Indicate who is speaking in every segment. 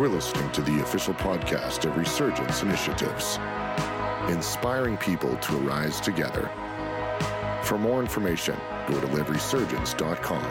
Speaker 1: You are listening to the official podcast of Resurgence Initiatives, inspiring people to arise together. For more information, go to liveresurgence.com.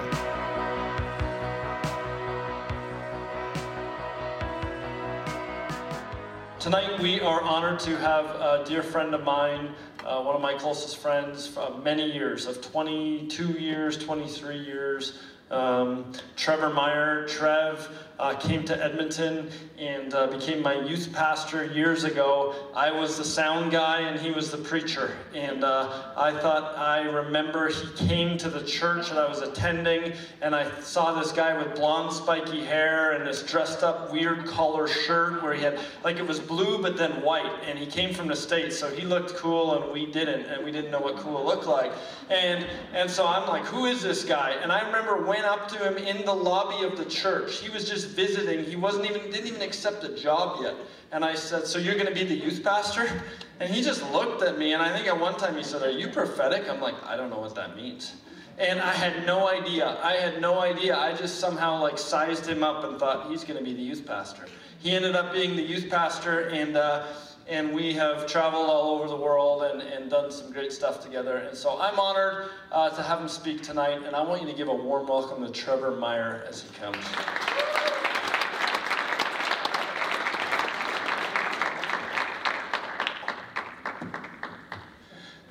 Speaker 2: Tonight, we are honored to have a dear friend of mine, uh, one of my closest friends for many years of 22 years, 23 years. Um, Trevor Meier, Trev, uh, came to Edmonton and uh, became my youth pastor years ago. I was the sound guy and he was the preacher. And uh, I thought, I remember he came to the church that I was attending and I saw this guy with blonde spiky hair and this dressed up weird collar shirt where he had, like it was blue but then white. And he came from the States, so he looked cool and we didn't. And we didn't know what cool looked like. And, and so I'm like, who is this guy? And I remember up to him in the lobby of the church. He was just visiting. He wasn't even didn't even accept a job yet. And I said, "So you're going to be the youth pastor?" And he just looked at me. And I think at one time he said, "Are you prophetic?" I'm like, "I don't know what that means." And I had no idea. I had no idea. I just somehow like sized him up and thought he's going to be the youth pastor. He ended up being the youth pastor, and uh, and we have traveled all over the world and, and done some great stuff together. And so I'm honored uh, to have him speak tonight, and I want you to give a warm welcome to Trevor Meier as he comes.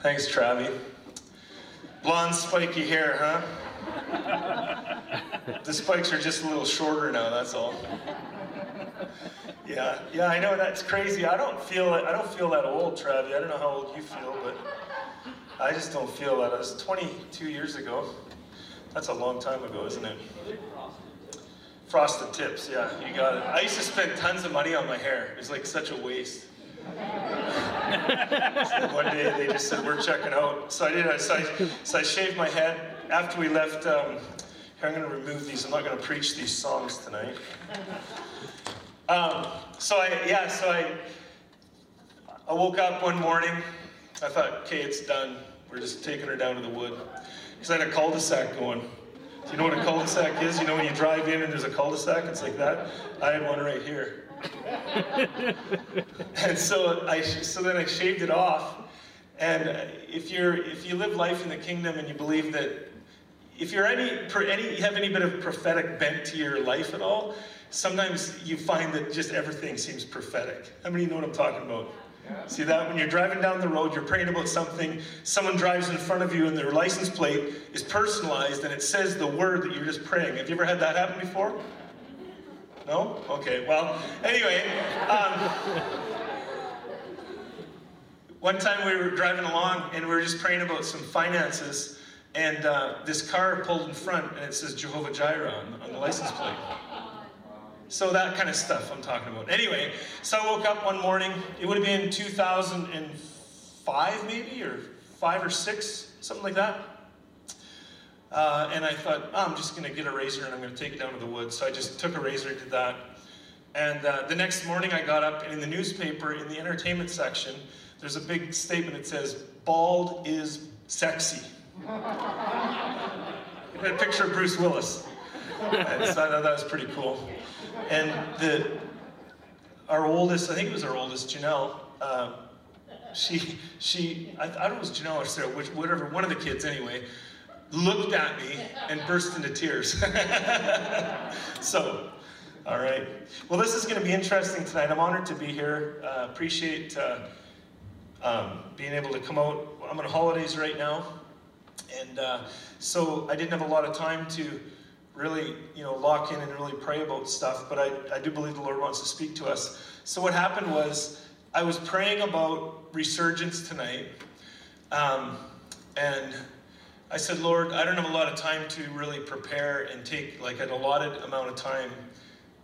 Speaker 2: Thanks, Travi. Blonde, spiky hair, huh? the spikes are just a little shorter now, that's all. Yeah, yeah, I know that's crazy. I don't feel I don't feel that old, Travi. I don't know how old you feel, but I just don't feel that. It was 22 years ago. That's a long time ago, isn't it? Frosted tips, yeah, you got it. I used to spend tons of money on my hair. It was like such a waste. so one day they just said, we're checking out. So I did, so I, so I shaved my head. After we left, um, I'm going to remove these. I'm not going to preach these songs tonight. Um, so I, yeah, so I, I woke up one morning. I thought, okay, it's done. We're just taking her down to the wood. Because I had a cul-de-sac going. Do you know what a cul-de-sac is? You know when you drive in and there's a cul-de-sac? It's like that. I had one right here. and so I, so then I shaved it off. And if you're, if you live life in the kingdom and you believe that, if you're any, any, you have any bit of prophetic bent to your life at all, sometimes you find that just everything seems prophetic. How many of you know what I'm talking about? Yeah. See that? When you're driving down the road, you're praying about something, someone drives in front of you and their license plate is personalized and it says the word that you're just praying. Have you ever had that happen before? No? Okay, well, anyway. Um, one time we were driving along and we were just praying about some finances, and uh, this car pulled in front and it says Jehovah Jireh on, on the license plate. So that kind of stuff I'm talking about. Anyway, so I woke up one morning. It would have been 2005 maybe, or five or six, something like that. Uh, and I thought, oh, I'm just going to get a razor and I'm going to take it down to the woods. So I just took a razor and did that. And uh, the next morning I got up and in the newspaper, in the entertainment section, there's a big statement that says, bald is sexy. a picture of Bruce Willis. So I thought that was pretty cool. And the our oldest, I think it was our oldest, Janelle. Uh, she she I, I, don't know it was Janelle or Sarah, which, whatever, one of the kids anyway, looked at me and burst into tears. so, all right. Well, this is going to be interesting tonight. I'm honored to be here. Uh, appreciate uh, um, being able to come out. I'm on holidays right now, and uh, so I didn't have a lot of time to really, you know, lock in and really pray about stuff, but I, I do believe the Lord wants to speak to us. So what happened was I was praying about resurgence tonight, um, and I said, Lord, I don't have a lot of time to really prepare and take like an allotted amount of time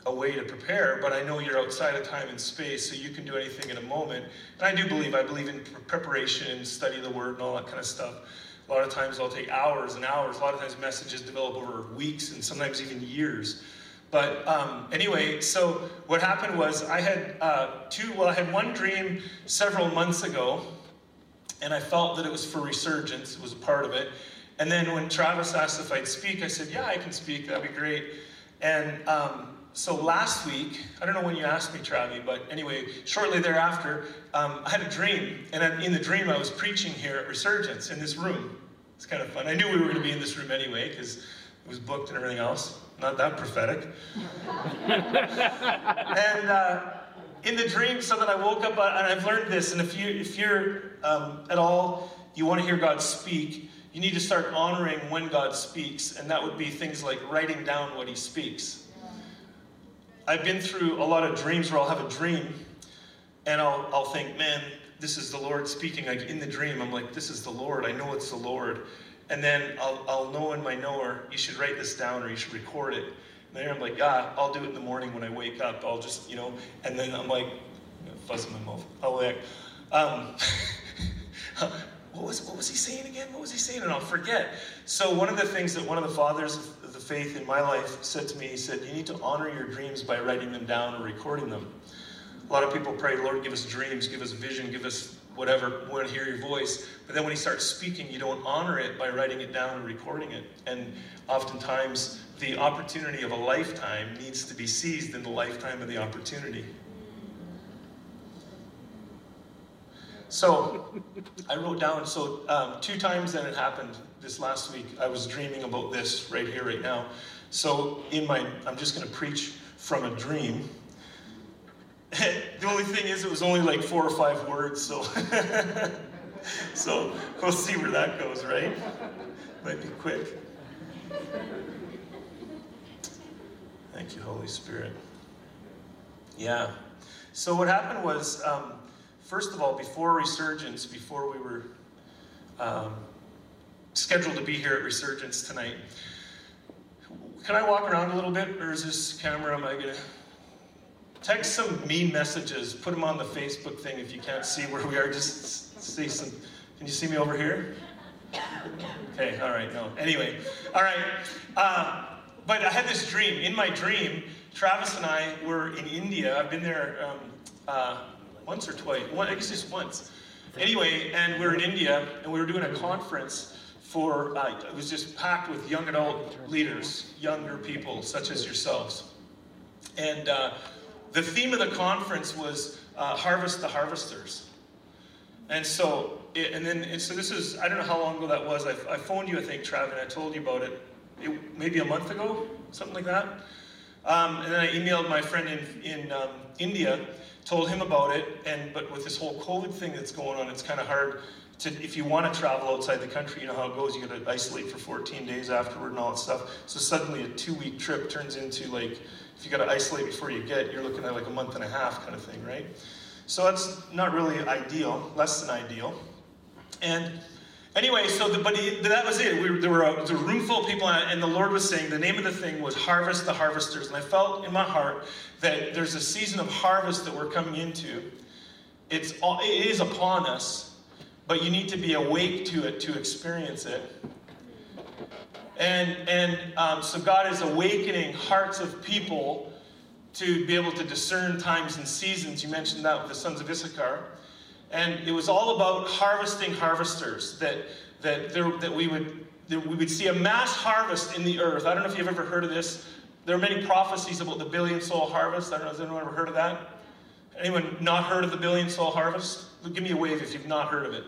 Speaker 2: away to prepare, but I know you're outside of time and space, so you can do anything in a moment. And I do believe, I believe in preparation and study the word and all that kind of stuff. A lot of times I'll take hours and hours. A lot of times messages develop over weeks and sometimes even years. But um, anyway, so what happened was I had uh, two, well, I had one dream several months ago, and I felt that it was for resurgence, it was a part of it. And then when Travis asked if I'd speak, I said, Yeah, I can speak, that'd be great. And um, so last week, I don't know when you asked me, Travi, but anyway, shortly thereafter, um, I had a dream. And in the dream, I was preaching here at Resurgence in this room. It's kind of fun. I knew we were going to be in this room anyway because it was booked and everything else. Not that prophetic. and uh, in the dream, so that I woke up, uh, and I've learned this, and if, you, if you're um, at all, you want to hear God speak, you need to start honoring when God speaks, and that would be things like writing down what He speaks. I've been through a lot of dreams where I'll have a dream and I'll, I'll think, man, this is the Lord speaking. Like in the dream, I'm like, this is the Lord. I know it's the Lord. And then I'll, I'll know in my knower, you should write this down or you should record it. And then I'm like, yeah, I'll do it in the morning when I wake up. I'll just, you know, and then I'm like, fuzz in my mouth. I'll like, um, what was, what was he saying again? What was he saying? And I'll forget. So one of the things that one of the fathers faith in my life said to me, he said, you need to honor your dreams by writing them down or recording them. A lot of people pray, Lord, give us dreams, give us vision, give us whatever, we want to hear your voice. But then when he starts speaking, you don't honor it by writing it down and recording it. And oftentimes, the opportunity of a lifetime needs to be seized in the lifetime of the opportunity. So I wrote down, so um, two times then it happened this last week. I was dreaming about this right here, right now. So in my, I'm just going to preach from a dream. the only thing is, it was only like four or five words, so. so we'll see where that goes, right? Might be quick. Thank you, Holy Spirit. Yeah. So what happened was, um, first of all, before Resurgence, before we were um, scheduled to be here at Resurgence tonight, can I walk around a little bit, or is this camera, am I to text some mean messages, put them on the Facebook thing if you can't see where we are, just see some, can you see me over here? Okay, all right, no. Anyway, all right. Uh, but I had this dream. In my dream, Travis and I were in India. I've been there um, uh, once or twice. One, I guess just once. Anyway, and we were in India, and we were doing a conference for, uh, it was just packed with young adult leaders, younger people such as yourselves. And uh, the theme of the conference was uh, Harvest the Harvesters. And so, it, and then, and so this is, I don't know how long ago that was. I, I phoned you, I think, Trav, and I told you about it, it maybe a month ago, something like that. Um, and then I emailed my friend in, in um, India, told him about it, and but with this whole COVID thing that's going on, it's kind of hard to, if you want to travel outside the country, you know how it goes, you got to isolate for 14 days afterward and all that stuff. So suddenly a two week trip turns into like, if you got to isolate before you get, you're looking at like a month and a half kind of thing, right? So that's not really ideal, less than ideal. And Anyway, so the, but he, that was it. We, there, were a, was a room full of people, and the Lord was saying the name of the thing was Harvest the Harvesters. And I felt in my heart that there's a season of harvest that we're coming into. It's it is upon us, but you need to be awake to it to experience it. And and um, so God is awakening hearts of people to be able to discern times and seasons. You mentioned that with the sons of Issachar. And it was all about harvesting harvesters, that, that, there, that, we would, that we would see a mass harvest in the earth. I don't know if you've ever heard of this. There are many prophecies about the billion soul harvest. I don't know, has anyone ever heard of that? Anyone not heard of the billion soul harvest? Give me a wave if you've not heard of it.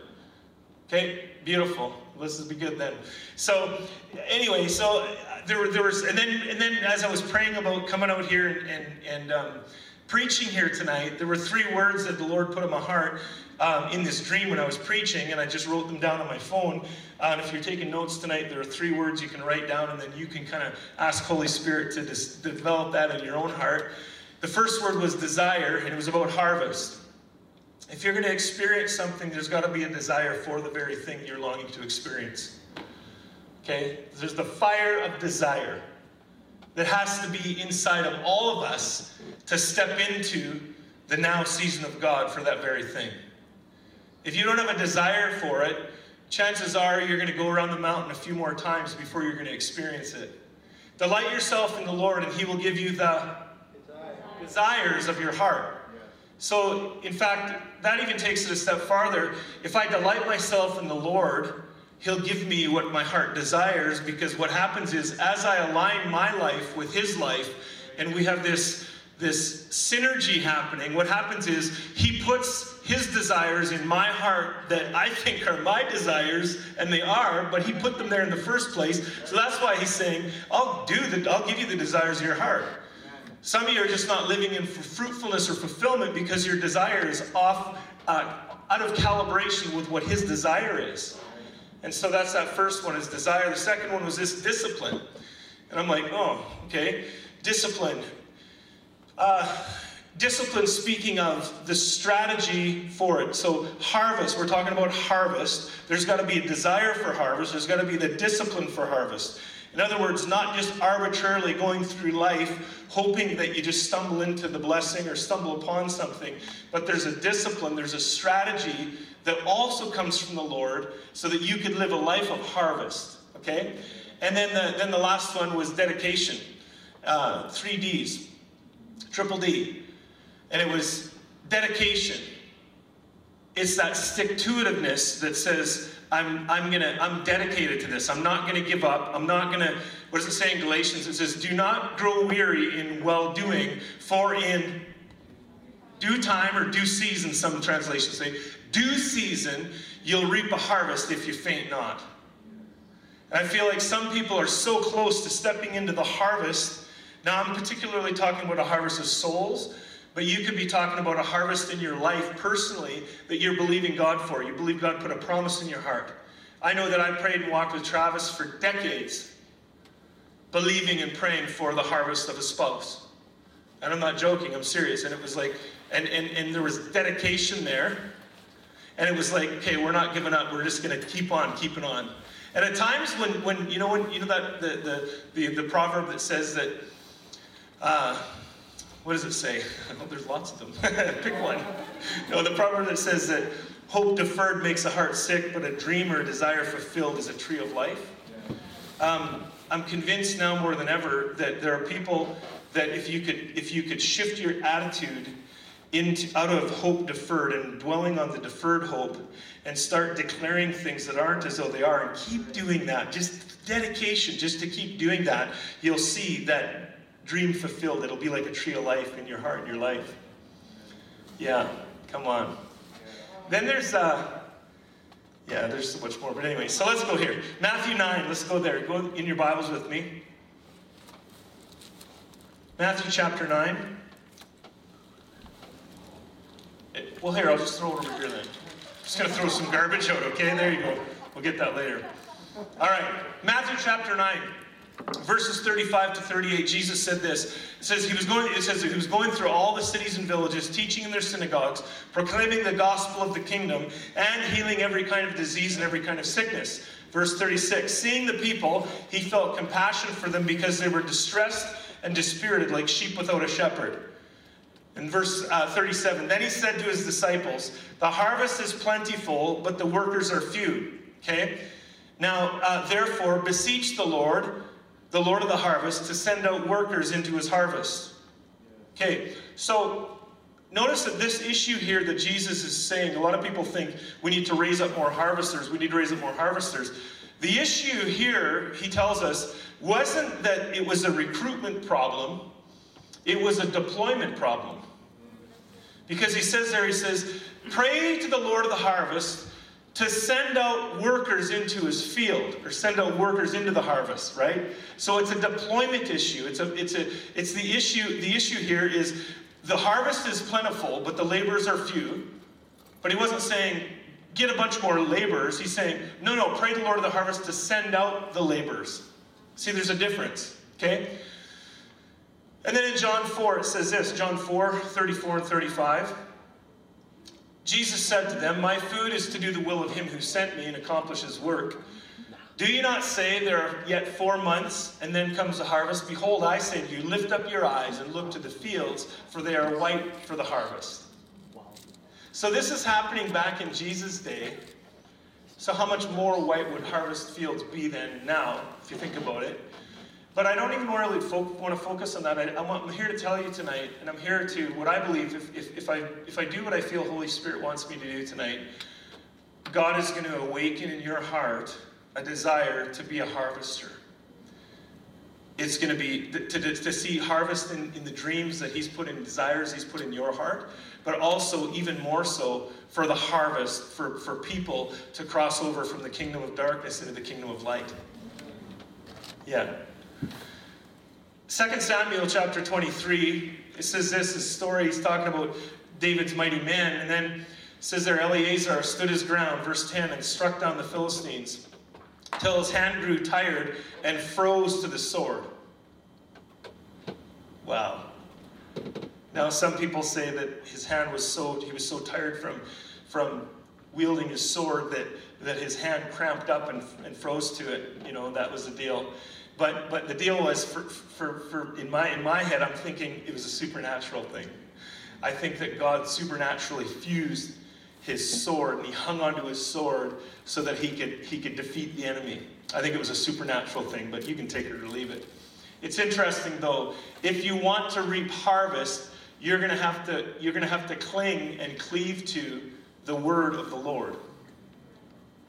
Speaker 2: Okay, beautiful. This will be good then. So, anyway, so there, were there was, and then, and then as I was praying about coming out here and, and, and um, preaching here tonight, there were three words that the Lord put in my heart um, in this dream when I was preaching, and I just wrote them down on my phone. Uh, and if you're taking notes tonight, there are three words you can write down, and then you can kind of ask Holy Spirit to dis- develop that in your own heart. The first word was desire, and it was about harvest. If you're going to experience something, there's got to be a desire for the very thing you're longing to experience. Okay? There's the fire of desire that has to be inside of all of us to step into the now season of God for that very thing. If you don't have a desire for it, chances are you're going to go around the mountain a few more times before you're going to experience it. Delight yourself in the Lord, and He will give you the desires of your heart. So, in fact, that even takes it a step farther. If I delight myself in the Lord, He'll give me what my heart desires because what happens is, as I align my life with His life, and we have this this synergy happening, what happens is he puts his desires in my heart that I think are my desires, and they are, but he put them there in the first place. So that's why he's saying, I'll do the, I'll give you the desires of your heart. Some of you are just not living in for fruitfulness or fulfillment because your desire is off, uh, out of calibration with what his desire is. And so that's that first one is desire. The second one was this discipline. And I'm like, oh, okay. Discipline. Uh, discipline, speaking of the strategy for it. So, harvest, we're talking about harvest. There's got to be a desire for harvest, there's got to be the discipline for harvest. In other words, not just arbitrarily going through life hoping that you just stumble into the blessing or stumble upon something, but there's a discipline, there's a strategy that also comes from the Lord so that you could live a life of harvest. Okay? And then the, then the last one was dedication. Uh, three D's triple D. And it was dedication. It's that stick to itiveness that says, I'm, I'm gonna, I'm dedicated to this. I'm not gonna give up. I'm not gonna, what does it say in Galatians? It says, do not grow weary in well doing, for in due time or due season, some translations say, due season, you'll reap a harvest if you faint not. And I feel like some people are so close to stepping into the harvest now, I'm particularly talking about a harvest of souls, but you could be talking about a harvest in your life personally that you're believing God for. You believe God put a promise in your heart. I know that I prayed and walked with Travis for decades, believing and praying for the harvest of a spouse. And I'm not joking, I'm serious. And it was like, and, and, and there was dedication there. And it was like, okay, we're not giving up. We're just going to keep on keeping on. And at times when, when you know, when, you know that the, the, the, the proverb that says that uh, what does it say? Oh, there's lots of them. Pick one. No, the proverb that says that hope deferred makes a heart sick, but a dream or a desire fulfilled is a tree of life. Um, I'm convinced now more than ever that there are people that if you could if you could shift your attitude into out of hope deferred and dwelling on the deferred hope and start declaring things that aren't as though they are and keep doing that just dedication just to keep doing that you'll see that dream fulfilled. It'll be like a tree of life in your heart and your life. Yeah, come on. Then there's, uh, yeah, there's so much more. But anyway, so let's go here. Matthew 9, let's go there. Go in your Bibles with me. Matthew chapter 9. Eh, well, here, I'll just throw it over here then. Just going to throw some garbage out, okay? There you go. We'll get that later. All right, Matthew chapter 9 verses 35 to 38 jesus said this. It says he was going it says he was going through all the cities and villages teaching in their synagogues proclaiming the gospel of the kingdom and healing every kind of disease and every kind of sickness. Verse 36 seeing the people he felt compassion for them because they were distressed and dispirited like sheep without a shepherd. In verse uh, 37 then he said to his disciples the harvest is plentiful but the workers are few. Okay? Now uh, therefore beseech the lord the Lord of the harvest, to send out workers into his harvest. Okay, so notice that this issue here that Jesus is saying, a lot of people think we need to raise up more harvesters, we need to raise up more harvesters. The issue here, he tells us, wasn't that it was a recruitment problem, it was a deployment problem. Because he says there, he says, Pray to the Lord of the harvest to send out workers into his field or send out workers into the harvest right? So it's a deployment issue. It's a it's a it's the issue the issue here is the harvest is plentiful but the laborers are few. But he wasn't saying get a bunch more laborers. He's saying no no pray the lord of the harvest to send out the laborers. See there's a difference okay? And then in john 4 it says this john 4 34 and 35 Jesus said to them, My food is to do the will of him who sent me and accomplish his work. Do you not say there are yet four months, and then comes the harvest? Behold, I say to you, lift up your eyes and look to the fields, for they are white for the harvest. So this is happening back in Jesus' day. So how much more white would harvest fields be than now, if you think about it? But I don't even really fo- want to focus on that. I, am here to tell you tonight, and I'm here to, what I believe, if, if, if, I, if I do what I feel Holy Spirit wants me to do tonight, God is going to awaken in your heart a desire to be a harvester. it's going to be to, to, to see harvest in, in the dreams that He's put in desires He's put in your heart, but also, even more so, for the harvest, for, for people to cross over from the kingdom of darkness into the kingdom of light. Yeah. 2 Samuel chapter 23, it says this, this story, he's talking about David's mighty men, and then says there, Eleazar stood his ground, verse 10, and struck down the Philistines till his hand grew tired and froze to the sword. Wow. Now, some people say that his hand was so, he was so tired from, from wielding his sword that, that his hand cramped up and, and froze to it. You know, that was the deal. But, but the deal was, for, for, for in, my, in my head, I'm thinking it was a supernatural thing. I think that God supernaturally fused his sword and he hung onto his sword so that he could, he could defeat the enemy. I think it was a supernatural thing, but you can take it or leave it. It's interesting though, if you want to reap harvest, you're going to have to you're going to have to cling and cleave to the word of the Lord.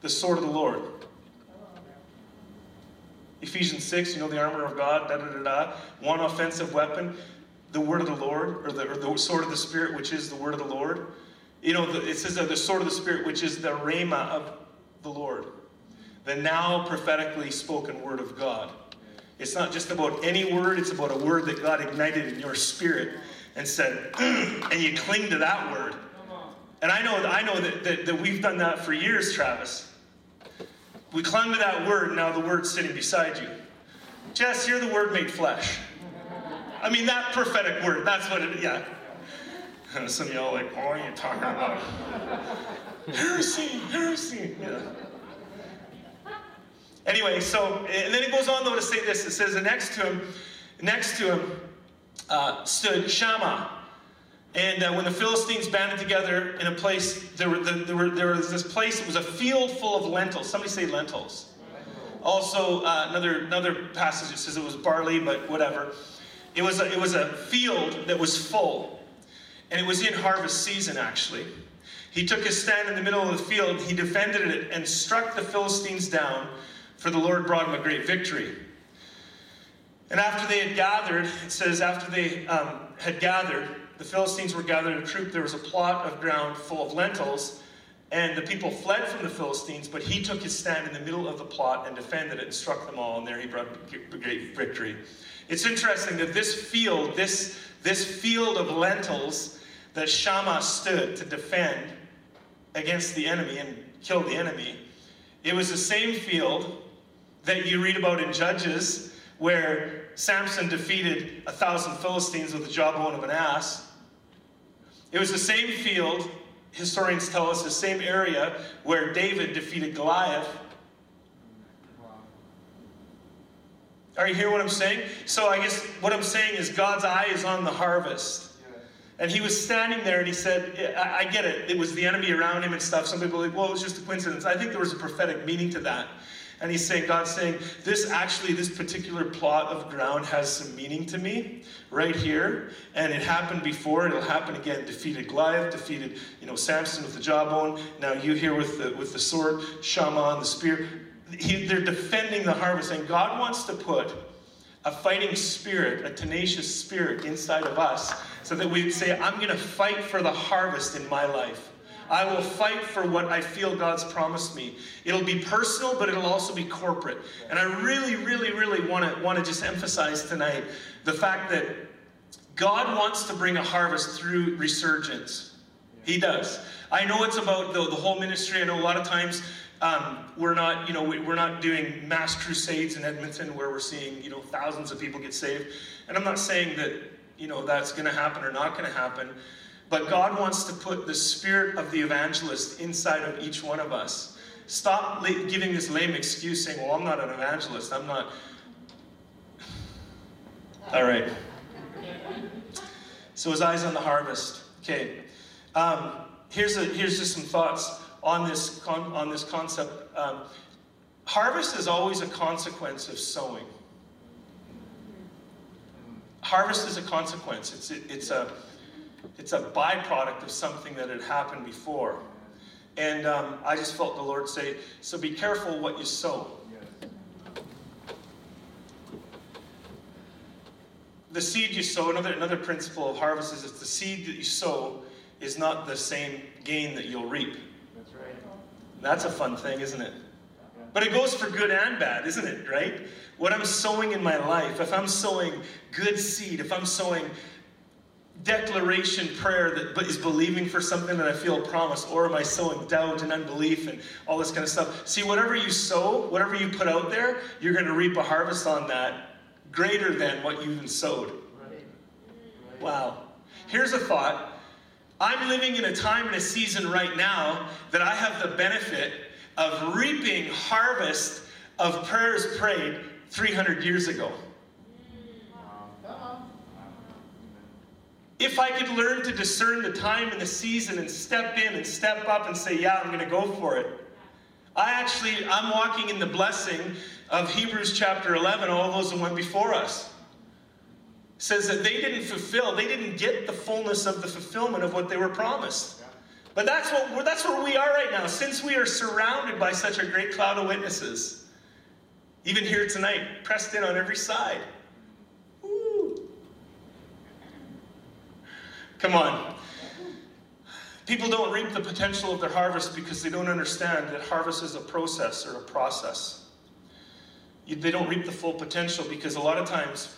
Speaker 2: The sword of the Lord. Ephesians 6, you know, the armor of God, da da da da. One offensive weapon, the word of the Lord, or the, or the sword of the Spirit, which is the word of the Lord. You know, the, it says that the sword of the Spirit, which is the rhema of the Lord, the now prophetically spoken word of God. It's not just about any word, it's about a word that God ignited in your spirit and said, and you cling to that word. And I know, I know that, that, that we've done that for years, Travis. We clung to that word, now the word's sitting beside you. Jess, you're the word made flesh. I mean, that prophetic word, that's what it, yeah. And some of y'all like, what are you talking about? heresy, heresy. Yeah. Anyway, so, and then it goes on though to say this. It says, next to him, next to him uh, stood Shammah. And uh, when the Philistines banded together in a place, there, were, there, were, there was this place, it was a field full of lentils. Somebody say lentils. Also, uh, another, another passage says it was barley, but whatever. It was, a, it was a field that was full. And it was in harvest season, actually. He took his stand in the middle of the field, he defended it, and struck the Philistines down, for the Lord brought him a great victory. And after they had gathered, it says, after they um, had gathered, the Philistines were gathered in a troop. There was a plot of ground full of lentils, and the people fled from the Philistines, but he took his stand in the middle of the plot and defended it and struck them all, and there he brought great victory. It's interesting that this field, this, this field of lentils that Shammah stood to defend against the enemy and kill the enemy, it was the same field that you read about in Judges where Samson defeated a thousand Philistines with the jawbone of an ass. It was the same field, historians tell us, the same area where David defeated Goliath. Are you hearing what I'm saying? So I guess what I'm saying is God's eye is on the harvest. And he was standing there and he said, I, get it. It was the enemy around him and stuff. Some people are like, well, it was just a coincidence. I think there was a prophetic meaning to that. And he's saying, God's saying, this actually, this particular plot of ground has some meaning to me right here. And it happened before, it'll happen again. Defeated Goliath, defeated, you know, Samson with the jawbone. Now you here with the with the sword, Shammah and the spear. He, they're defending the harvest. And God wants to put a fighting spirit, a tenacious spirit inside of us, so that we say, I'm going to fight for the harvest in my life. I will fight for what I feel God's promised me. It'll be personal, but it'll also be corporate. And I really, really, really want to want to just emphasize tonight the fact that God wants to bring a harvest through resurgence. He does. I know it's about the, the whole ministry. I know a lot of times um, we're not, you know, we, we're not doing mass crusades in Edmonton where we're seeing, you know, thousands of people get saved. And I'm not saying that, you know, that's going to happen or not going to happen. But God wants to put the spirit of the evangelist inside of each one of us. Stop giving this lame excuse saying, well, I'm not an evangelist. I'm not. All right. So his eyes on the harvest. Okay. Um, here's, a, here's just some thoughts on this, con- on this concept. Um, harvest is always a consequence of sowing. Harvest is a consequence. It's, it, it's a it's a byproduct of something that had happened before. And um, I just felt the Lord say, so be careful what you sow. the seed you sow, another, another principle of harvest is that the seed that you sow is not the same gain that you'll reap. That's right. That's a fun thing, isn't it? But it goes for good and bad, isn't it, right? What I'm sowing in my life, if I'm sowing good seed, if I'm sowing declaration prayer that is believing for something that I feel promised, or am I sowing doubt and unbelief and all this kind of stuff? See, whatever you sow, whatever you put out there, you're going to reap a harvest on that greater than what you even sowed. Wow. Here's a thought. I'm living in a time and a season right now that I have the benefit of reaping harvest of prayers prayed 300 years ago. If I could learn to discern the time and the season and step in and step up and say, Yeah, I'm going to go for it. I actually, I'm walking in the blessing of Hebrews chapter 11, all those that went before us. says that they didn't fulfill, they didn't get the fullness of the fulfillment of what they were promised. But that's, what, that's where we are right now. Since we are surrounded by such a great cloud of witnesses, even here tonight, pressed in on every side. Come on. People don't reap the potential of their harvest because they don't understand that harvest is a process or a process. They don't reap the full potential because a lot of times,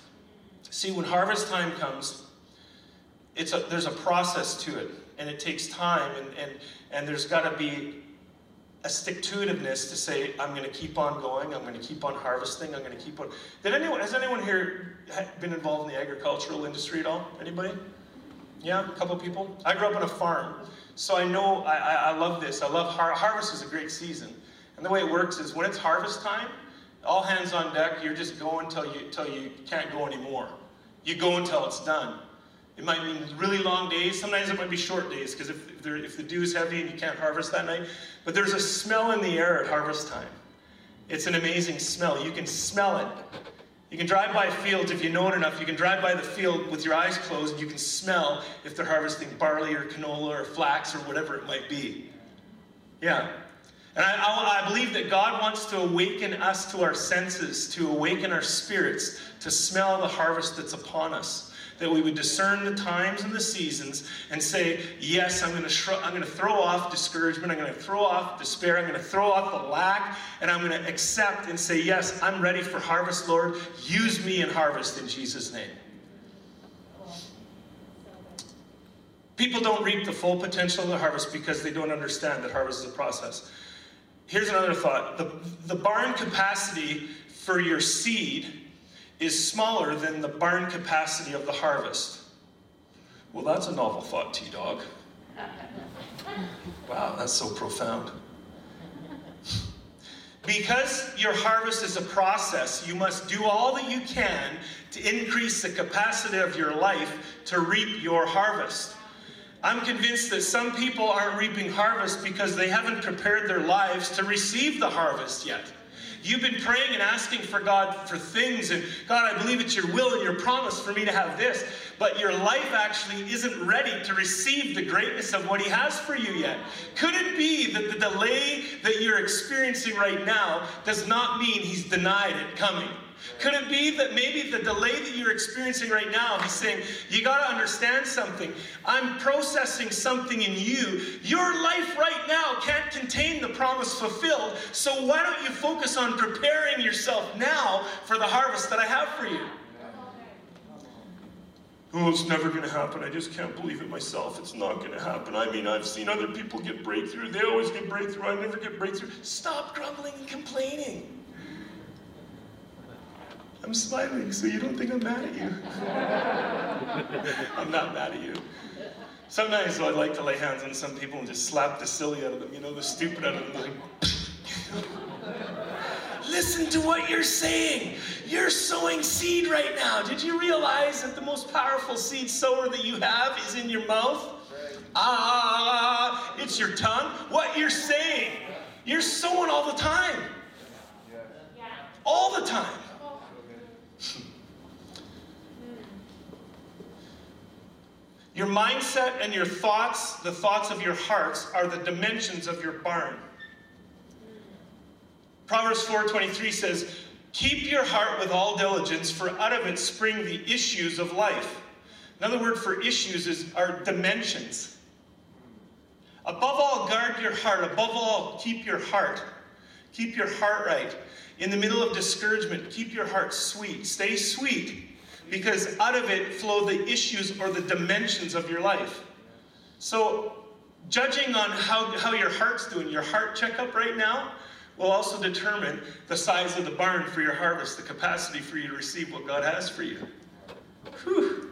Speaker 2: see, when harvest time comes, it's a, there's a process to it and it takes time and, and, and there's got to be a stick to itiveness to say, I'm going to keep on going, I'm going to keep on harvesting, I'm going to keep on. Did anyone, has anyone here been involved in the agricultural industry at all? Anybody? Yeah, a couple people? I grew up on a farm, so I know, I, I, I love this. I love har- harvest is a great season. And the way it works is when it's harvest time, all hands on deck, you're just going till you, until you can't go anymore. You go until it's done. It might mean really long days. Sometimes it might be short days because if, if, if the dew is heavy and you can't harvest that night. But there's a smell in the air at harvest time. It's an amazing smell. You can smell it. You can drive by fields if you know it enough. You can drive by the field with your eyes closed and you can smell if they're harvesting barley or canola or flax or whatever it might be. Yeah. And I, I, I, believe that God wants to awaken us to our senses, to awaken our spirits, to smell the harvest that's upon us that we would discern the times and the seasons and say, Yes, I'm going to, I'm going to throw off discouragement. I'm going to throw off despair. I'm going to throw off the lack. And I'm going to accept and say, Yes, I'm ready for harvest, Lord. Use me in harvest in Jesus' name. People don't reap the full potential of the harvest because they don't understand that harvest is a process. Here's another thought the, the barn capacity for your seed is smaller than the barn capacity of the harvest. Well, that's a novel thought, T Dog. Wow, that's so profound. Because your harvest is a process, you must do all that you can to increase the capacity of your life to reap your harvest. I'm convinced that some people aren't reaping harvest because they haven't prepared their lives to receive the harvest yet. You've been praying and asking for God for things, and God, I believe it's your will and your promise for me to have this. But your life actually isn't ready to receive the greatness of what He has for you yet. Could it be that the delay that you're experiencing right now does not mean He's denied it coming? Could it be that maybe the delay that you're experiencing right now, he's saying, you got to understand something. I'm processing something in you. Your life right now can't contain the promise fulfilled. So why don't you focus on preparing yourself now for the harvest that I have for you? Oh, it's never going to happen. I just can't believe it myself. It's not going to happen. I mean, I've seen other people get breakthrough. They always get breakthrough. I never get breakthrough. Stop grumbling and complaining. I'm smiling so you don't think I'm mad at you. I'm not mad at you. Sometimes I'd like to lay hands on some people and just slap the silly out of them, you know, the stupid out of them. Like, Listen to what you're saying. You're sowing seed right now. Did you realize that the most powerful seed sower that you have is in your mouth? Ah, it's your tongue. What you're saying. You're sowing all the time. All the time. Hmm. Your mindset and your thoughts, the thoughts of your hearts, are the dimensions of your barn. Hmm. Proverbs 4:23 says, Keep your heart with all diligence, for out of it spring the issues of life. Another word for issues is our dimensions. Above all, guard your heart. Above all, keep your heart. Keep your heart right. In the middle of discouragement, keep your heart sweet. Stay sweet because out of it flow the issues or the dimensions of your life. So, judging on how, how your heart's doing, your heart checkup right now will also determine the size of the barn for your harvest, the capacity for you to receive what God has for you. Whew.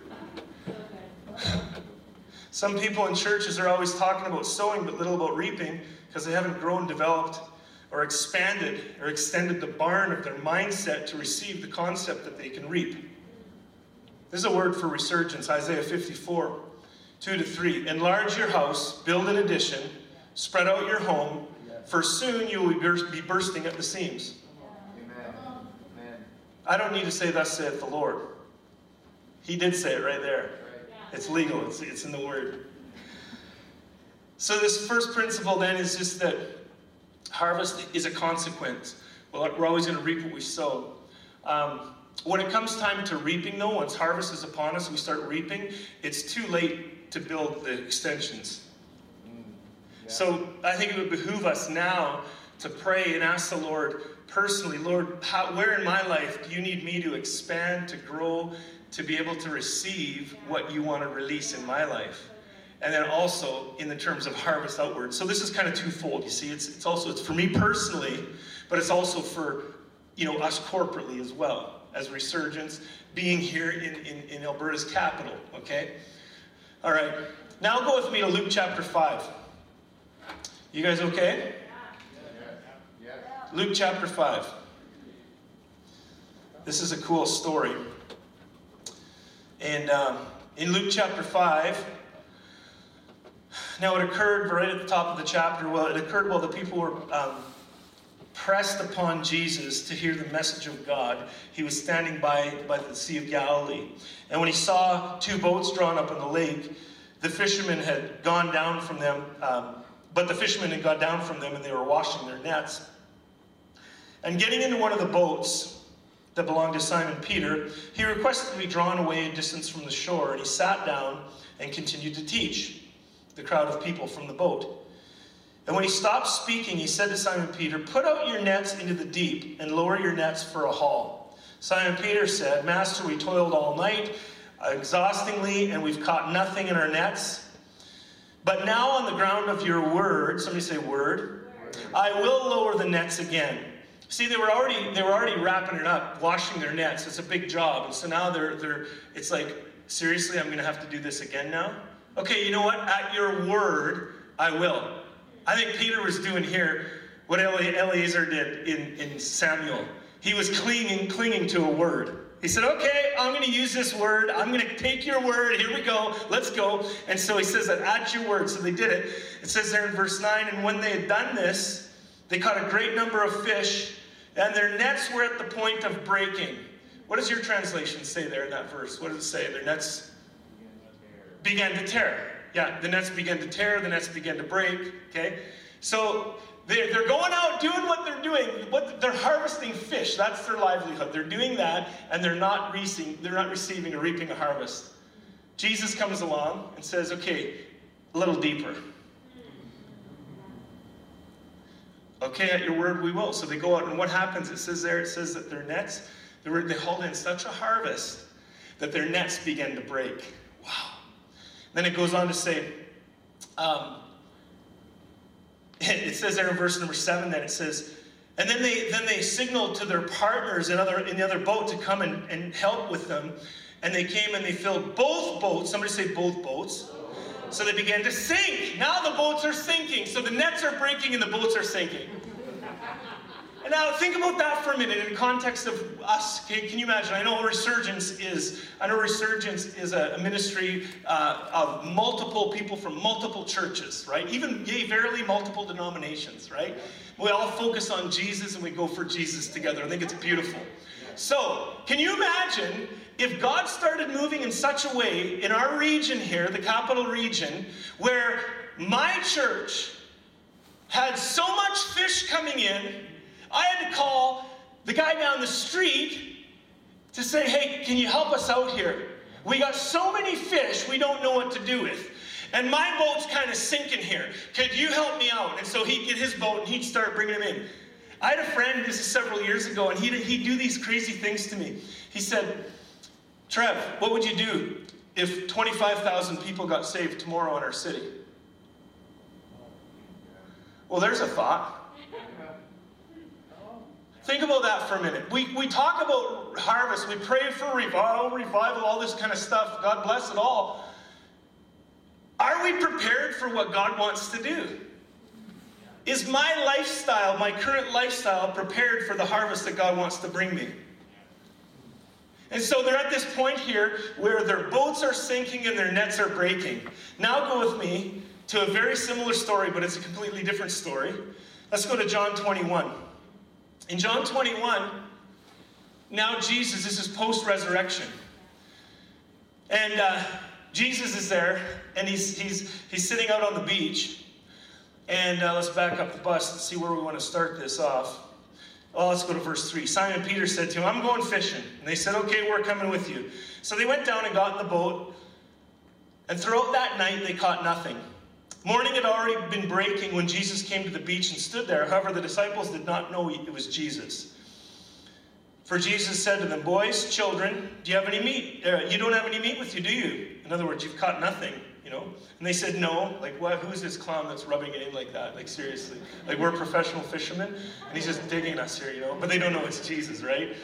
Speaker 2: Some people in churches are always talking about sowing but little about reaping because they haven't grown, developed, or expanded or extended the barn of their mindset to receive the concept that they can reap. This is a word for resurgence, Isaiah 54, 2 to 3. Enlarge your house, build an addition, spread out your home, for soon you will be bursting at the seams. Amen. I don't need to say, Thus saith the Lord. He did say it right there. It's legal, it's, it's in the word. So, this first principle then is just that harvest is a consequence. Well, we're always going to reap what we sow. Um, when it comes time to reaping, though, once harvest is upon us, we start reaping, it's too late to build the extensions. So I think it would behoove us now to pray and ask the Lord personally, Lord, how, where in my life do you need me to expand, to grow, to be able to receive what you want to release in my life? And then also in the terms of harvest outward. So this is kind of twofold. You see, it's, it's also it's for me personally, but it's also for you know us corporately as well as resurgence, being here in, in, in Alberta's capital. Okay? All right. Now go with me to Luke chapter 5. You guys okay? Luke chapter 5. This is a cool story. And um, in Luke chapter 5, now it occurred right at the top of the chapter. Well, it occurred while the people were um, pressed upon Jesus to hear the message of God, he was standing by, by the Sea of Galilee. And when he saw two boats drawn up in the lake, the fishermen had gone down from them, um, but the fishermen had gone down from them and they were washing their nets. And getting into one of the boats that belonged to Simon Peter, he requested to be drawn away a distance from the shore, and he sat down and continued to teach the crowd of people from the boat. And when he stopped speaking, he said to Simon Peter, Put out your nets into the deep and lower your nets for a haul. Simon Peter said, Master, we toiled all night, exhaustingly, and we've caught nothing in our nets. But now, on the ground of your word, somebody say word, I will lower the nets again. See, they were already they were already wrapping it up, washing their nets. It's a big job, and so now they're they're. It's like seriously, I'm going to have to do this again now. Okay, you know what? At your word, I will. I think Peter was doing here what Eliezer did in, in Samuel. He was clinging, clinging to a word. He said, Okay, I'm going to use this word. I'm going to take your word. Here we go. Let's go. And so he says that at your word. So they did it. It says there in verse 9, and when they had done this, they caught a great number of fish, and their nets were at the point of breaking. What does your translation say there in that verse? What does it say? Their nets began to tear. Yeah, the nets began to tear, the nets began to break. Okay? So they're, going out doing what they're doing. What they're harvesting fish. That's their livelihood. They're doing that, and they're not receiving, they're not receiving or reaping a harvest. Jesus comes along and says, okay, a little deeper. Okay, at your word we will. So they go out, and what happens? It says there, it says that their nets, they, were, they hauled in such a harvest that their nets began to break. Wow. Then it goes on to say, um, it says there in verse number seven that it says, and then they then they signaled to their partners in other in the other boat to come and, and help with them. And they came and they filled both boats. Somebody say both boats. So they began to sink. Now the boats are sinking. So the nets are breaking and the boats are sinking. And now think about that for a minute in context of us. Okay, can you imagine? I know Resurgence is, I know Resurgence is a, a ministry uh, of multiple people from multiple churches, right? Even, yea, verily, multiple denominations, right? We all focus on Jesus and we go for Jesus together. I think it's beautiful. So, can you imagine if God started moving in such a way in our region here, the capital region, where my church had so much fish coming in I had to call the guy down the street to say, hey, can you help us out here? We got so many fish we don't know what to do with. And my boat's kind of sinking here. Could you help me out? And so he'd get his boat and he'd start bringing them in. I had a friend, this is several years ago, and he'd, he'd do these crazy things to me. He said, Trev, what would you do if 25,000 people got saved tomorrow in our city? Well, there's a thought. Think about that for a minute. We, we talk about harvest, we pray for revival, revival, all this kind of stuff. God bless it all. Are we prepared for what God wants to do? Is my lifestyle, my current lifestyle, prepared for the harvest that God wants to bring me? And so they're at this point here where their boats are sinking and their nets are breaking. Now go with me to a very similar story, but it's a completely different story. Let's go to John 21. In John 21, now Jesus, this is post resurrection. And uh, Jesus is there, and he's, he's, he's sitting out on the beach. And uh, let's back up the bus and see where we want to start this off. Oh, let's go to verse 3. Simon Peter said to him, I'm going fishing. And they said, Okay, we're coming with you. So they went down and got in the boat. And throughout that night, they caught nothing. Morning had already been breaking when Jesus came to the beach and stood there. However, the disciples did not know it was Jesus. For Jesus said to them, Boys, children, do you have any meat? Uh, you don't have any meat with you, do you? In other words, you've caught nothing, you know? And they said, No. Like, what? Who's this clown that's rubbing it in like that? Like, seriously. Like, we're professional fishermen, and he's just digging us here, you know? But they don't know it's Jesus, right?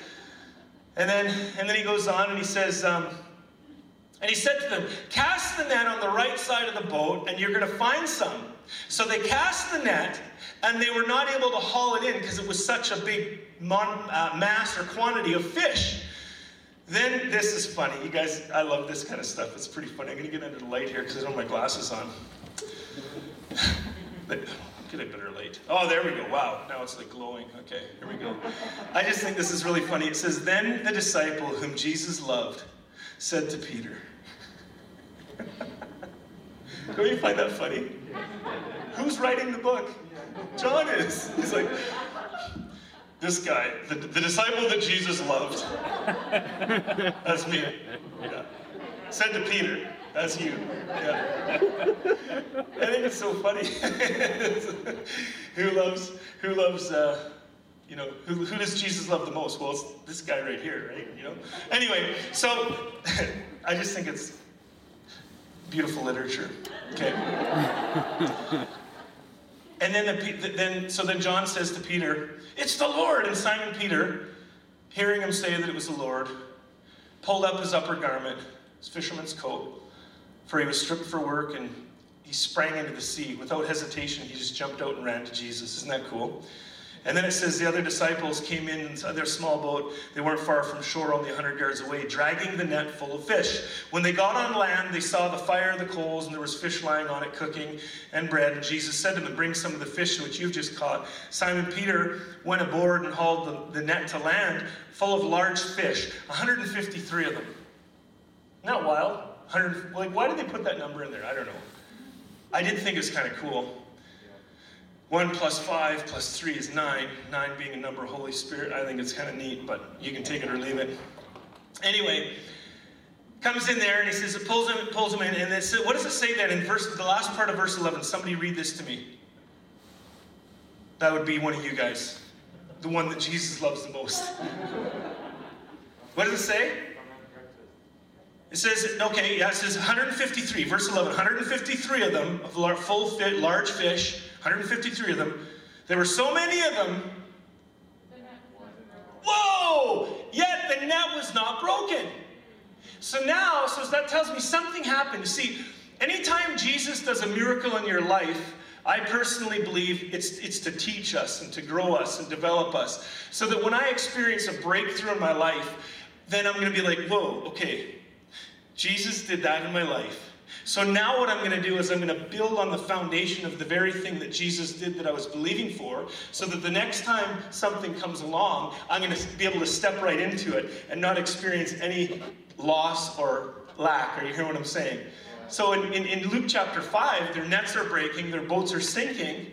Speaker 2: And then, and then he goes on and he says, um, and he said to them, Cast the net on the right side of the boat, and you're going to find some. So they cast the net, and they were not able to haul it in because it was such a big mon- uh, mass or quantity of fish. Then this is funny. You guys, I love this kind of stuff. It's pretty funny. I'm going to get under the light here because I don't have my glasses on. get a better light. Oh, there we go. Wow. Now it's like glowing. Okay, here we go. I just think this is really funny. It says, Then the disciple whom Jesus loved said to Peter, Don't you find that funny? Who's writing the book? John is. He's like, this guy, the, the disciple that Jesus loved. That's me. Yeah. Said to Peter, that's you. Yeah. I think it's so funny. who loves, who loves, uh, you know, who, who does Jesus love the most? Well, it's this guy right here, right? You know. Anyway, so I just think it's beautiful literature. Okay. and then the, then so then John says to Peter, "It's the Lord." And Simon Peter, hearing him say that it was the Lord, pulled up his upper garment, his fisherman's coat, for he was stripped for work, and he sprang into the sea. Without hesitation, he just jumped out and ran to Jesus. Isn't that cool? And then it says the other disciples came in in their small boat. They weren't far from shore, only 100 yards away, dragging the net full of fish. When they got on land, they saw the fire, the coals, and there was fish lying on it, cooking, and bread. And Jesus said to them, Bring some of the fish which you've just caught. Simon Peter went aboard and hauled the, the net to land, full of large fish, 153 of them. That wild? 100, like, why did they put that number in there? I don't know. I did think it was kind of cool. 1 plus 5 plus 3 is 9. 9 being a number of Holy Spirit. I think it's kind of neat, but you can take it or leave it. Anyway, comes in there and he says, it pulls him, pulls him in. And it says, what does it say then in verse, the last part of verse 11? Somebody read this to me. That would be one of you guys. The one that Jesus loves the most. what does it say? It says, okay, yeah, it says 153, verse 11, 153 of them, of full fit, large fish, 153 of them. There were so many of them. Whoa! Yet the net was not broken. So now, so that tells me something happened. See, anytime Jesus does a miracle in your life, I personally believe it's, it's to teach us and to grow us and develop us. So that when I experience a breakthrough in my life, then I'm going to be like, whoa, okay, Jesus did that in my life. So now what I'm going to do is I'm going to build on the foundation of the very thing that Jesus did that I was believing for, so that the next time something comes along, I'm going to be able to step right into it and not experience any loss or lack. Are you hearing what I'm saying? So in, in, in Luke chapter 5, their nets are breaking, their boats are sinking,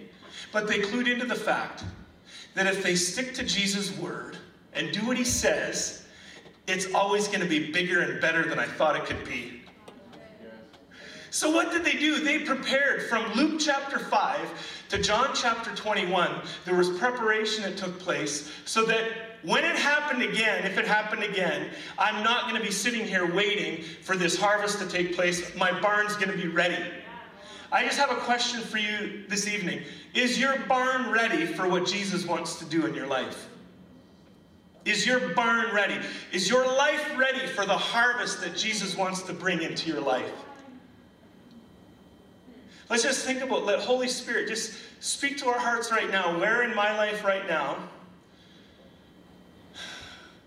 Speaker 2: but they clued into the fact that if they stick to Jesus' word, and do what he says, it's always going to be bigger and better than I thought it could be. So, what did they do? They prepared from Luke chapter 5 to John chapter 21. There was preparation that took place so that when it happened again, if it happened again, I'm not going to be sitting here waiting for this harvest to take place. My barn's going to be ready. I just have a question for you this evening. Is your barn ready for what Jesus wants to do in your life? Is your barn ready? Is your life ready for the harvest that Jesus wants to bring into your life? Let's just think about, let Holy Spirit just speak to our hearts right now. Where in my life right now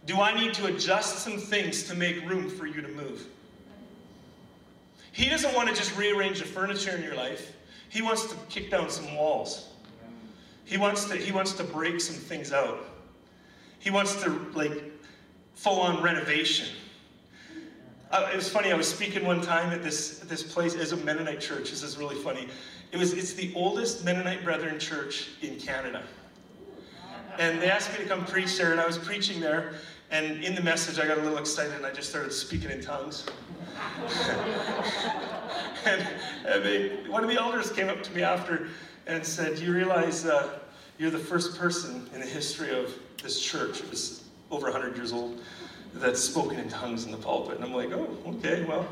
Speaker 2: do I need to adjust some things to make room for you to move? He doesn't want to just rearrange the furniture in your life. He wants to kick down some walls. He wants to, he wants to break some things out. He wants to, like, full on renovation. It was funny, I was speaking one time at this, this place as a Mennonite church. This is really funny. It was, it's the oldest Mennonite Brethren church in Canada. And they asked me to come preach there, and I was preaching there. And in the message, I got a little excited and I just started speaking in tongues. and, and they, one of the elders came up to me after and said, Do You realize uh, you're the first person in the history of this church, it was over 100 years old, that's spoken in tongues in the pulpit. And I'm like, Oh, okay, well,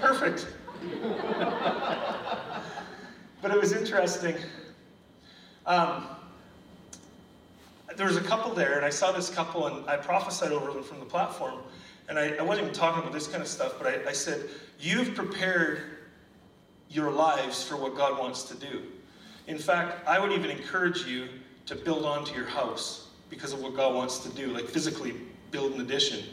Speaker 2: perfect. but it was interesting. Um, there was a couple there, and I saw this couple, and I prophesied over them from the platform. And I, I wasn't even talking about this kind of stuff, but I, I said, You've prepared your lives for what God wants to do. In fact, I would even encourage you to build onto your house because of what God wants to do, like physically build an addition.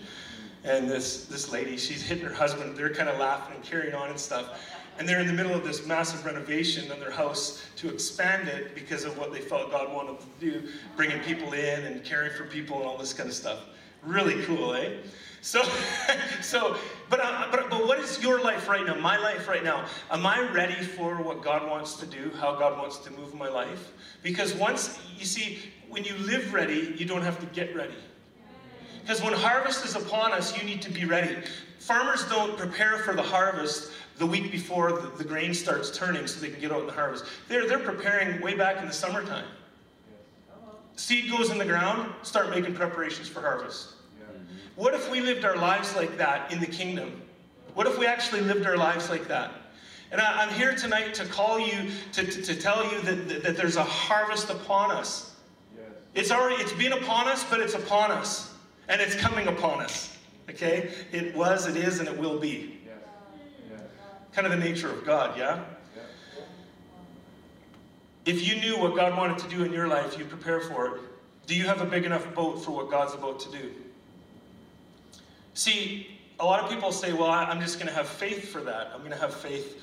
Speaker 2: And this, this lady, she's hitting her husband, they're kind of laughing and carrying on and stuff. And they're in the middle of this massive renovation on their house to expand it because of what they felt God wanted to do, bringing people in and caring for people and all this kind of stuff. Really cool, eh? So, so, but, uh, but, but what is your life right now? My life right now. Am I ready for what God wants to do? How God wants to move my life? Because once you see, when you live ready, you don't have to get ready. Because when harvest is upon us, you need to be ready. Farmers don't prepare for the harvest the week before the, the grain starts turning so they can get out in the harvest. They're, they're preparing way back in the summertime. Seed goes in the ground, start making preparations for harvest. What if we lived our lives like that in the kingdom? What if we actually lived our lives like that? And I, am here tonight to call you, to, to, to tell you that, that, that, there's a harvest upon us. Yes. It's already, it's been upon us, but it's upon us. And it's coming upon us. Okay? It was, it is, and it will be. Kind of the nature of God, yeah? If you knew what God wanted to do in your life, you'd prepare for it. Do you have a big enough boat for what God's about to do? See, a lot of people say, well, I'm just going to have faith for that. I'm going to have faith,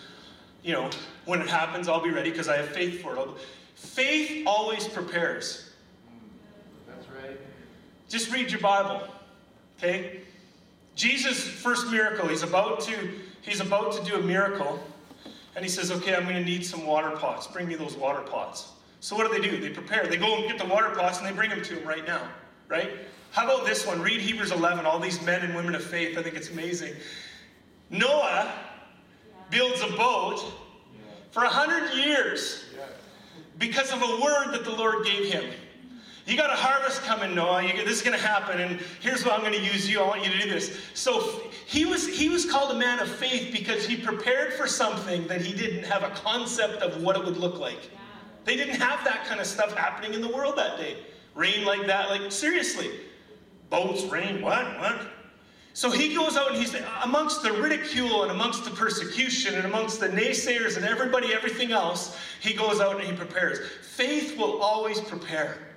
Speaker 2: you know, when it happens, I'll be ready because I have faith for it. Faith always prepares. Just read your Bible, okay? Jesus' first miracle, he's about to he's about to do a miracle, and he says, "Okay, I'm going to need some water pots. Bring me those water pots." So what do they do? They prepare. They go and get the water pots and they bring them to him right now, right? How about this one? Read Hebrews 11, all these men and women of faith. I think it's amazing. Noah builds a boat for a hundred years because of a word that the Lord gave him. You got a harvest coming, Noah. You, this is going to happen, and here's what I'm going to use you. I want you to do this. So he was he was called a man of faith because he prepared for something that he didn't have a concept of what it would look like. They didn't have that kind of stuff happening in the world that day. Rain like that, like seriously boats, rain, what, what? So he goes out and he's amongst the ridicule and amongst the persecution and amongst the naysayers and everybody, everything else, he goes out and he prepares. Faith will always prepare.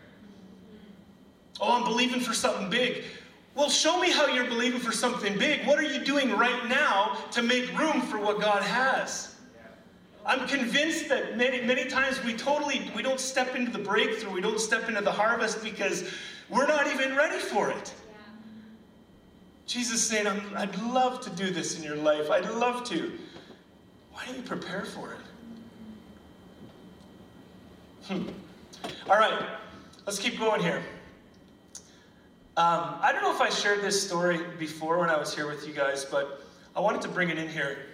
Speaker 2: Oh, I'm believing for something big. Well, show me how you're believing for something big. What are you doing right now to make room for what God has? I'm convinced that many, many times we totally we don't step into the breakthrough, we don't step into the harvest because we're not even ready for it. Jesus is saying, i would love to do this in your life. I'd love to. Why don't you prepare for it? Hmm. All right, let's keep going here. Um, I don't know if I shared this story before when I was here with you guys, but I wanted to bring it in here.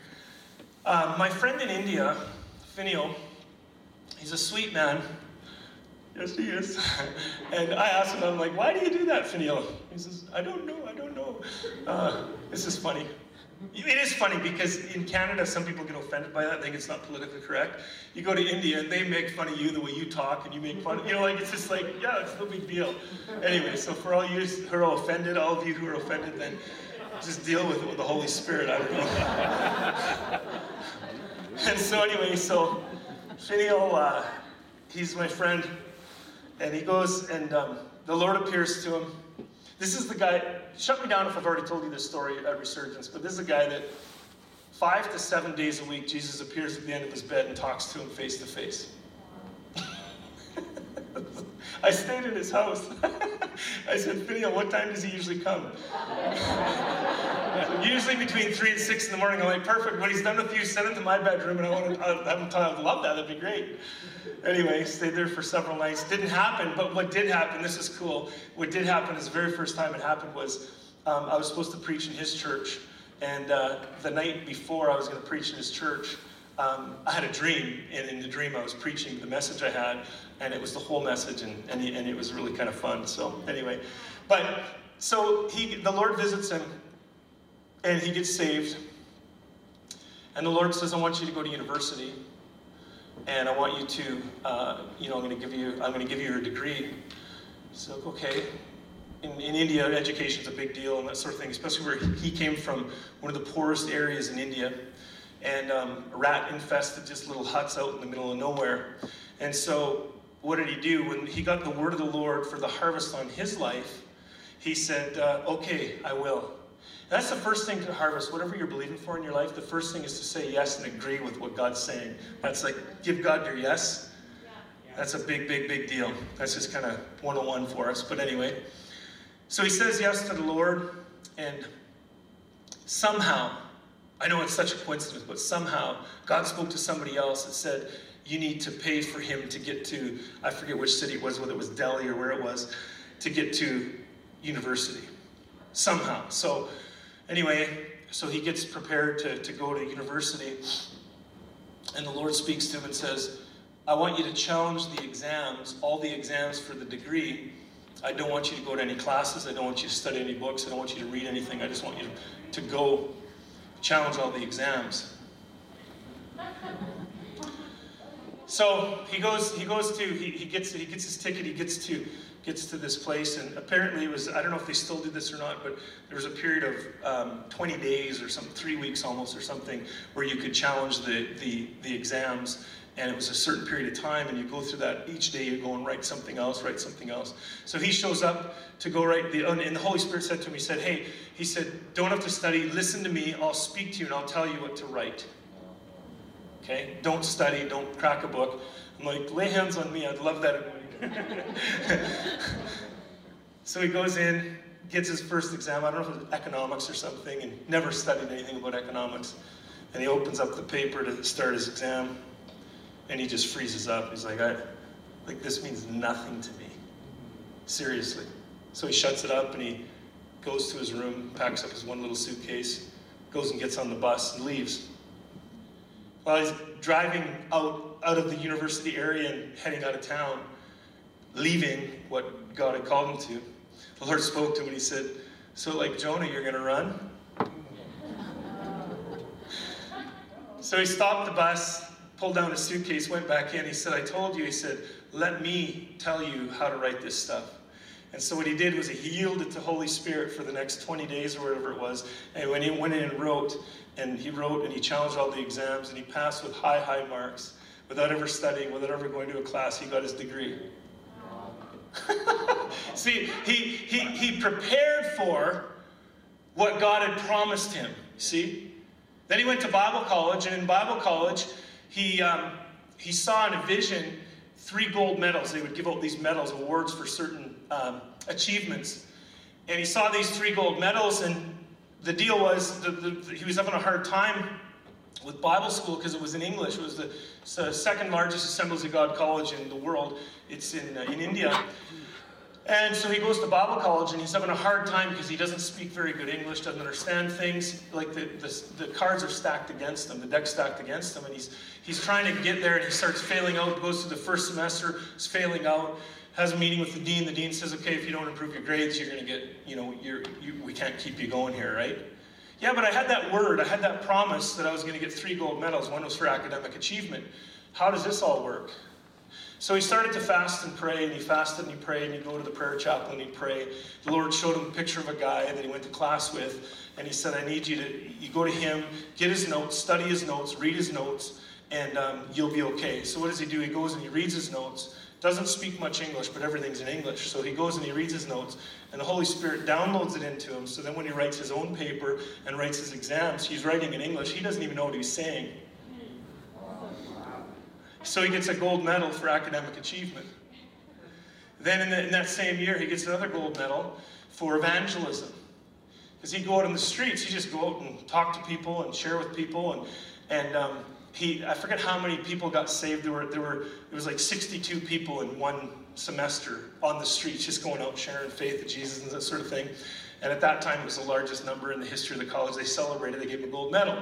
Speaker 2: Um, my friend in India, Finio, he's a sweet man. Yes, he is. and I asked him, I'm like, why do you do that, Finio? He says, I don't know, I don't know. Uh, this is funny. It is funny because in Canada, some people get offended by that, They think it's not politically correct. You go to India and they make fun of you the way you talk, and you make fun. You know, like it's just like, yeah, it's no big deal. Anyway, so for all you who are offended, all of you who are offended, then just deal with it with the Holy Spirit. I don't know. and so anyway, so Finio, uh, he's my friend, and he goes and um, the Lord appears to him this is the guy, shut me down if I've already told you this story at Resurgence, but this is a guy that five to seven days a week, Jesus appears at the end of his bed and talks to him face to face. I stayed in his house. I said, Finio, what time does he usually come? usually between 3 and 6 in the morning. I'm like, perfect. When he's done with you, send him to my bedroom and I want to have him talk. I'd love that. That'd be great. Anyway, stayed there for several nights. Didn't happen, but what did happen, this is cool. What did happen is the very first time it happened was um, I was supposed to preach in his church. And uh, the night before I was going to preach in his church, um, I had a dream, and in the dream I was preaching the message I had, and it was the whole message, and, and, he, and it was really kind of fun. So anyway, but so he, the Lord visits him, and he gets saved, and the Lord says, "I want you to go to university, and I want you to, uh, you know, I'm going to give you, I'm going to give you your degree." So okay. In, in India, education is a big deal and that sort of thing, especially where he came from, one of the poorest areas in India and um, rat infested just little huts out in the middle of nowhere. And so, what did he do? When he got the word of the Lord for the harvest on his life, he said, uh, Okay, I will. That's the first thing to harvest. Whatever you're believing for in your life, the first thing is to say yes and agree with what God's saying. That's like, give God your yes. That's a big, big, big deal. That's just kind of 101 for us. But anyway, so he says yes to the Lord, and somehow, I know it's such a coincidence, but somehow God spoke to somebody else and said, You need to pay for him to get to, I forget which city it was, whether it was Delhi or where it was, to get to university. Somehow. So, anyway, so he gets prepared to, to go to university, and the Lord speaks to him and says, I want you to challenge the exams, all the exams for the degree. I don't want you to go to any classes. I don't want you to study any books. I don't want you to read anything. I just want you to, to go challenge all the exams. So he goes, he goes to, he, he gets he gets his ticket, he gets to gets to this place, and apparently it was, I don't know if they still do this or not, but there was a period of um, 20 days or some three weeks almost or something where you could challenge the, the, the exams and it was a certain period of time and you go through that each day you go and write something else write something else. So he shows up to go write the and the holy spirit said to him he said hey he said don't have to study listen to me i'll speak to you and i'll tell you what to write okay don't study don't crack a book i'm like lay hands on me i'd love that so he goes in gets his first exam i don't know if it was economics or something and never studied anything about economics and he opens up the paper to start his exam and he just freezes up. He's like, I, like this means nothing to me. Seriously. So he shuts it up and he goes to his room, packs up his one little suitcase, goes and gets on the bus and leaves. While he's driving out, out of the university area and heading out of town, leaving what God had called him to, the Lord spoke to him and he said, So, like Jonah, you're going to run? so he stopped the bus, pulled down his suitcase, went back in. He said, I told you, he said, let me tell you how to write this stuff. And so what he did was he yielded to Holy Spirit for the next 20 days or whatever it was. And when he went in and wrote, and he wrote and he challenged all the exams and he passed with high, high marks without ever studying, without ever going to a class, he got his degree. See, he, he, he prepared for what God had promised him. See? Then he went to Bible college, and in Bible college, he, um, he saw in a vision three gold medals. They would give out these medals, awards for certain um, achievements. And he saw these three gold medals, and the deal was the, the, he was having a hard time with Bible school because it was in English. It was the, the, second largest Assemblies of God college in the world. It's in, uh, in India. And so he goes to Bible college and he's having a hard time because he doesn't speak very good English, doesn't understand things. Like the, the, the, cards are stacked against him, the deck's stacked against him, and he's, he's trying to get there and he starts failing out, goes through the first semester, is failing out, has a meeting with the dean. The dean says, okay, if you don't improve your grades, you're going to get, you know, you're, you, we can't keep you going here, right? Yeah, but I had that word, I had that promise that I was going to get three gold medals. One was for academic achievement. How does this all work? So he started to fast and pray, and he fasted and he prayed, and he'd go to the prayer chapel and he'd pray. The Lord showed him a picture of a guy that he went to class with, and he said, I need you to, you go to him, get his notes, study his notes, read his notes, and um, you'll be okay. So what does he do? He goes and he reads his notes, doesn't speak much English, but everything's in English. So he goes and he reads his notes, and the Holy Spirit downloads it into him. So then when he writes his own paper and writes his exams, he's writing in English. He doesn't even know what he's saying. So he gets a gold medal for academic achievement. Then in, the, in that same year, he gets another gold medal for evangelism. Because he'd go out in the streets, he'd just go out and talk to people and share with people. And, and um, he, I forget how many people got saved. There were, there were, it was like 62 people in one semester on the streets, just going out sharing faith of Jesus and that sort of thing. And at that time, it was the largest number in the history of the college. They celebrated, they gave him a gold medal.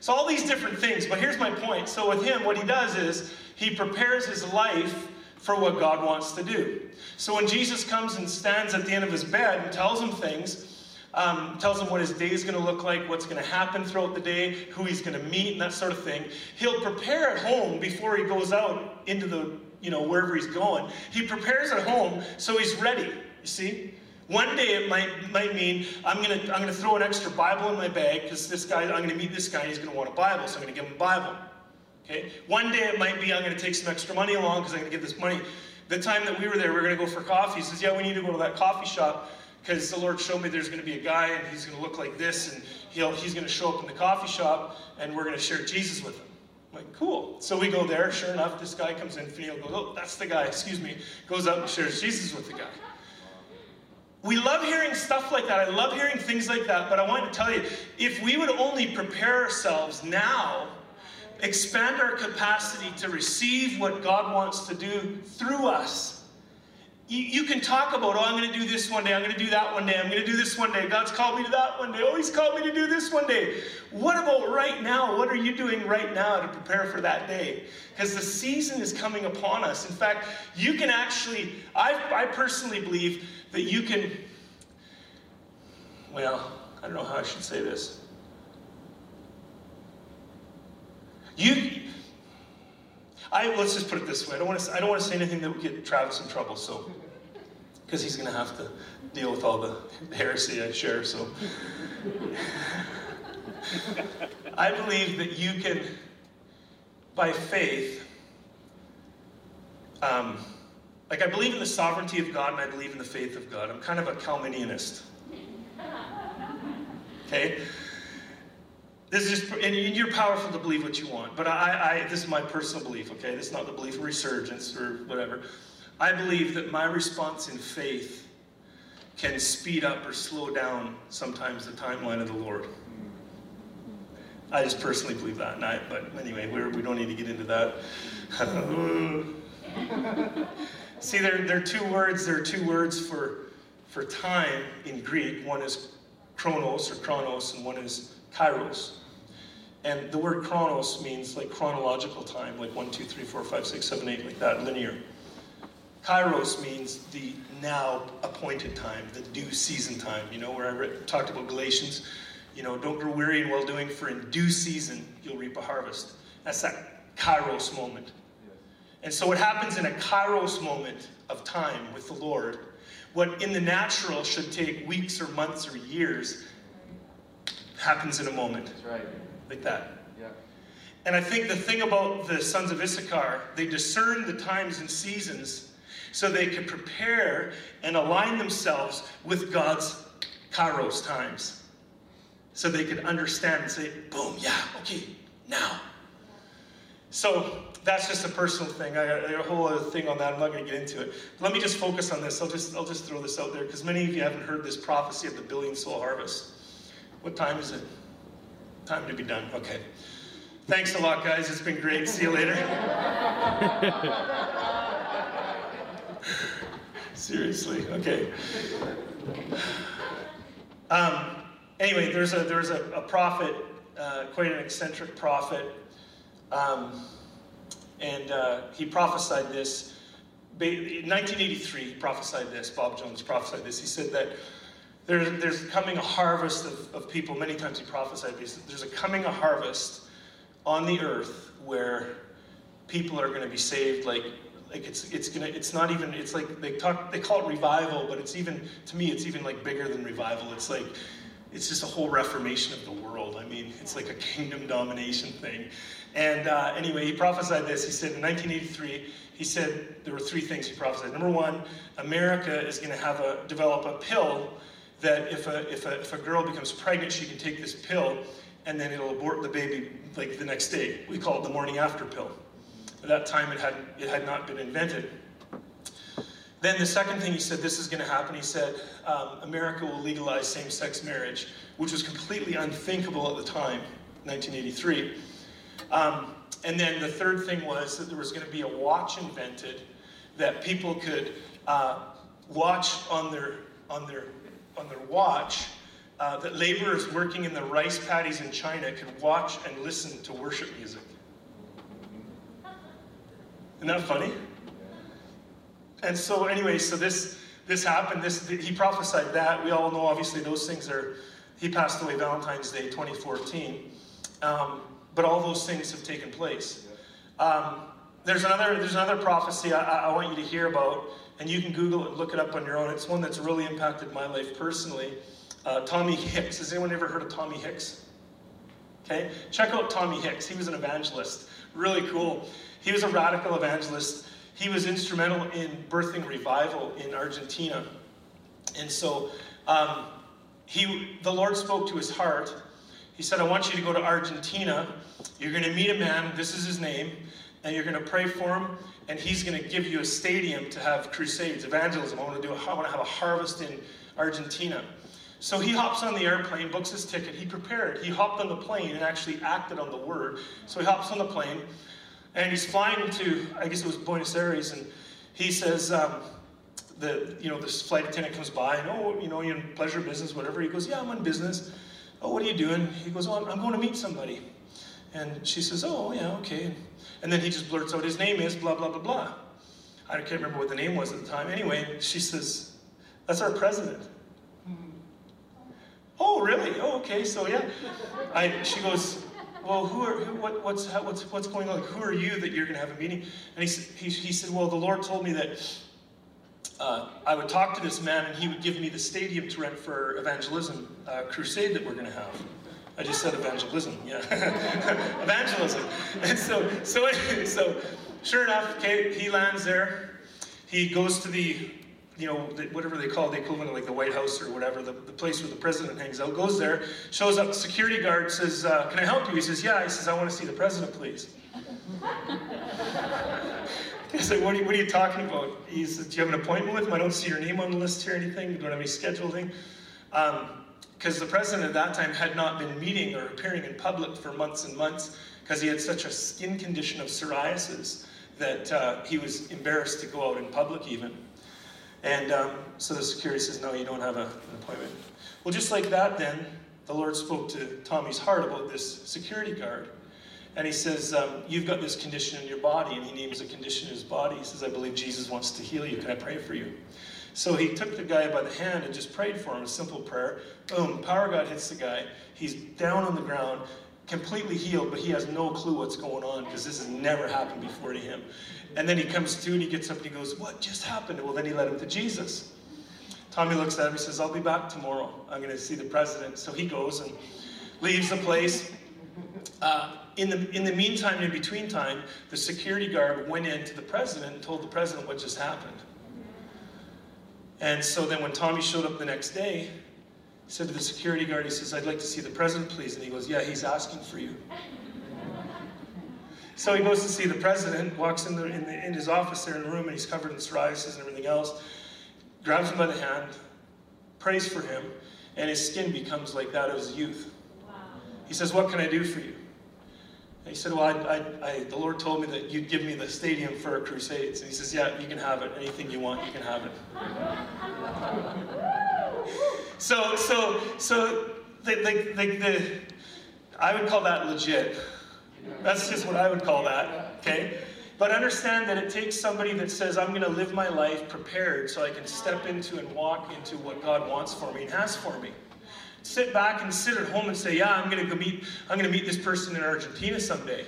Speaker 2: So, all these different things, but here's my point. So, with him, what he does is he prepares his life for what God wants to do. So, when Jesus comes and stands at the end of his bed and tells him things, um, tells him what his day is going to look like, what's going to happen throughout the day, who he's going to meet, and that sort of thing. He'll prepare at home before he goes out into the, you know, wherever he's going. He prepares at home so he's ready, you see? One day it might, might mean I'm going to I'm gonna throw an extra Bible in my bag because this guy, I'm going to meet this guy and he's going to want a Bible, so I'm going to give him a Bible. Okay? One day it might be I'm going to take some extra money along because I'm going to get this money. The time that we were there, we are going to go for coffee. He says, Yeah, we need to go to that coffee shop because the Lord showed me there's going to be a guy and he's going to look like this and he'll, he's going to show up in the coffee shop and we're going to share Jesus with him. I'm like, cool. So we go there. Sure enough, this guy comes in. Finiel goes, Oh, that's the guy. Excuse me. Goes up and shares Jesus with the guy. We love hearing stuff like that. I love hearing things like that, but I want to tell you if we would only prepare ourselves now, expand our capacity to receive what God wants to do through us. You, you can talk about, oh, I'm going to do this one day, I'm going to do that one day, I'm going to do this one day, God's called me to that one day, oh, He's called me to do this one day. What about right now? What are you doing right now to prepare for that day? Because the season is coming upon us. In fact, you can actually, I, I personally believe that you can, well, I don't know how I should say this. You, I let's just put it this way. I don't want to. I don't want to say anything that would get Travis in trouble. So, because he's going to have to deal with all the heresy I share. So, I believe that you can, by faith, um, like, I believe in the sovereignty of God and I believe in the faith of God. I'm kind of a Calminianist. Okay? This is just, and you're powerful to believe what you want, but I, I, this is my personal belief, okay? This is not the belief of resurgence or whatever. I believe that my response in faith can speed up or slow down sometimes the timeline of the Lord. I just personally believe that, and I, but anyway, we're, we do not need to get into that. See, there, there are two words. There are two words for, for time in Greek. One is chronos or chronos, and one is kairos. And the word chronos means like chronological time, like one, two, three, four, five, six, seven, eight, like that, linear. Kairos means the now appointed time, the due season time. You know, where I read, talked about Galatians, you know, don't grow weary in well doing, for in due season you'll reap a harvest. That's that Kairos moment. And so, what happens in a kairos moment of time with the Lord, what in the natural should take weeks or months or years, happens in a moment.
Speaker 3: That's right.
Speaker 2: Like that.
Speaker 3: Yeah.
Speaker 2: And I think the thing about the sons of Issachar, they discern the times and seasons so they could prepare and align themselves with God's kairos times. So they could understand and say, boom, yeah, okay, now. So that's just a personal thing. I got a whole other thing on that. I'm not going to get into it. Let me just focus on this. I'll just I'll just throw this out there because many of you haven't heard this prophecy of the billion soul harvest. What time is it? Time to be done. Okay. Thanks a lot, guys. It's been great. See you later. Seriously, okay. Um, anyway, there's a there's a, a prophet, uh, quite an eccentric prophet, um, and uh, he prophesied this. In 1983, he prophesied this. Bob Jones prophesied this. He said that there's, there's coming a harvest of, of people. Many times he prophesied this. There's a coming a harvest on the earth where people are going to be saved like like it's it's gonna it's not even it's like they talk they call it revival but it's even to me it's even like bigger than revival. It's like it's just a whole reformation of the world. I mean it's like a kingdom domination thing. And uh, anyway he prophesied this. He said in 1983 he said there were three things he prophesied. Number one america is going to have a develop a pill that if a, if a if a girl becomes pregnant she can take this pill and then it'll abort the baby like the next day we call it the morning after pill at that time, it had, it had not been invented. Then the second thing he said, this is going to happen. He said, um, America will legalize same sex marriage, which was completely unthinkable at the time, 1983. Um, and then the third thing was that there was going to be a watch invented that people could uh, watch on their, on their, on their watch. Uh, that laborers working in the rice paddies in China could watch and listen to worship music. Isn't that funny? And so, anyway, so this this happened. This he prophesied that. We all know, obviously, those things are. He passed away Valentine's Day, 2014. Um, but all those things have taken place. Um, there's another there's another prophecy I, I, want you to hear about, and you can Google it, and look it up on your own. It's one that's really impacted my life personally. Uh, Tommy Hicks. Has anyone ever heard of Tommy Hicks? Okay, check out Tommy Hicks. He was an evangelist. Really cool. He was a radical evangelist. He was instrumental in birthing revival in Argentina. And so um, he, the Lord spoke to his heart. He said, I want you to go to Argentina. You're going to meet a man, this is his name, and you're going to pray for him, and he's going to give you a stadium to have crusades, evangelism. I want to do. I want to have a harvest in Argentina. So he hops on the airplane, books his ticket. He prepared. He hopped on the plane and actually acted on the word. So he hops on the plane. And he's flying to, I guess it was Buenos Aires, and he says, um, the, you know, this flight attendant comes by, and, oh, you know, you're in pleasure business, whatever. He goes, yeah, I'm in business. Oh, what are you doing? He goes, oh, I'm going to meet somebody. And she says, oh, yeah, okay. And then he just blurts out, his name is blah, blah, blah, blah. I can't remember what the name was at the time. Anyway, she says, that's our president. Oh, really? Oh, okay. So yeah, I, she goes, well, who are, who, what, what's, how, what's, what's going on? Like, who are you that you're going to have a meeting? And he, he, he said, well, the Lord told me that uh, I would talk to this man and he would give me the stadium to rent for evangelism uh, crusade that we're going to have. I just said evangelism, yeah. evangelism. And so, so, so, sure enough, he lands there. He goes to the you know, whatever they call the equivalent of like the White House or whatever, the, the place where the president hangs out, goes there, shows up, security guard says, uh, Can I help you? He says, Yeah. He says, I want to see the president, please. He's like, what are, you, what are you talking about? He says, Do you have an appointment with him? I don't see your name on the list here or anything. You don't have any scheduling. Um, the president at that time had not been meeting or appearing in public for months and months because he had such a skin condition of psoriasis that uh, he was embarrassed to go out in public even. And um, so the security says, No, you don't have a, an appointment. Well, just like that, then, the Lord spoke to Tommy's heart about this security guard. And he says, um, You've got this condition in your body. And he names a condition in his body. He says, I believe Jesus wants to heal you. Can I pray for you? So he took the guy by the hand and just prayed for him, a simple prayer. Boom, power God hits the guy. He's down on the ground, completely healed, but he has no clue what's going on because this has never happened before to him. And then he comes to and he gets up and he goes, What just happened? Well, then he led him to Jesus. Tommy looks at him and says, I'll be back tomorrow. I'm going to see the president. So he goes and leaves the place. Uh, in, the, in the meantime, in between time, the security guard went in to the president and told the president what just happened. And so then when Tommy showed up the next day, he said to the security guard, he says, I'd like to see the president, please. And he goes, Yeah, he's asking for you. So he goes to see the president, walks in, the, in, the, in his office there in the room, and he's covered in psoriasis and everything else. Grabs him by the hand, prays for him, and his skin becomes like that of his youth. Wow. He says, What can I do for you? And he said, Well, I, I, I, the Lord told me that you'd give me the stadium for a crusades. And he says, Yeah, you can have it. Anything you want, you can have it. so, so, so, the, the, the, the, I would call that legit. That's just what I would call that, okay? But understand that it takes somebody that says, I'm going to live my life prepared so I can step into and walk into what God wants for me and has for me. Sit back and sit at home and say, Yeah, I'm to go meet, I'm to meet this person in Argentina someday.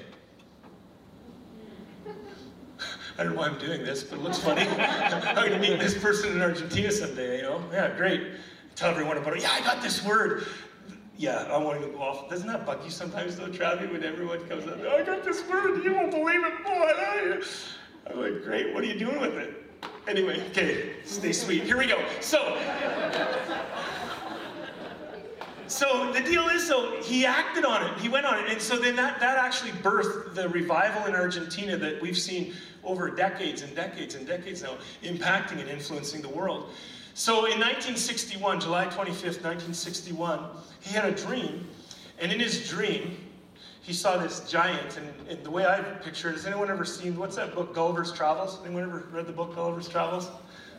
Speaker 2: I don't know why I'm doing this, but it looks funny. I'm to meet this person in Argentina someday, you know? Yeah, great. Tell everyone about it. Yeah, I got this word. Yeah, I want to go off. Doesn't that bug you sometimes, though, Travi, when everyone comes up? I got this word. You won't believe it, boy. I'm like, great. What are you doing with it? Anyway, okay, stay sweet. Here we go. So, so the deal is, so he acted on it. He went on it, and so then that that actually birthed the revival in Argentina that we've seen over decades and decades and decades now, impacting and influencing the world. So in 1961, July 25th, 1961, he had a dream, and in his dream, he saw this giant. And, and the way I picture it, has anyone ever seen what's that book, Gulliver's Travels? Anyone ever read the book Gulliver's Travels?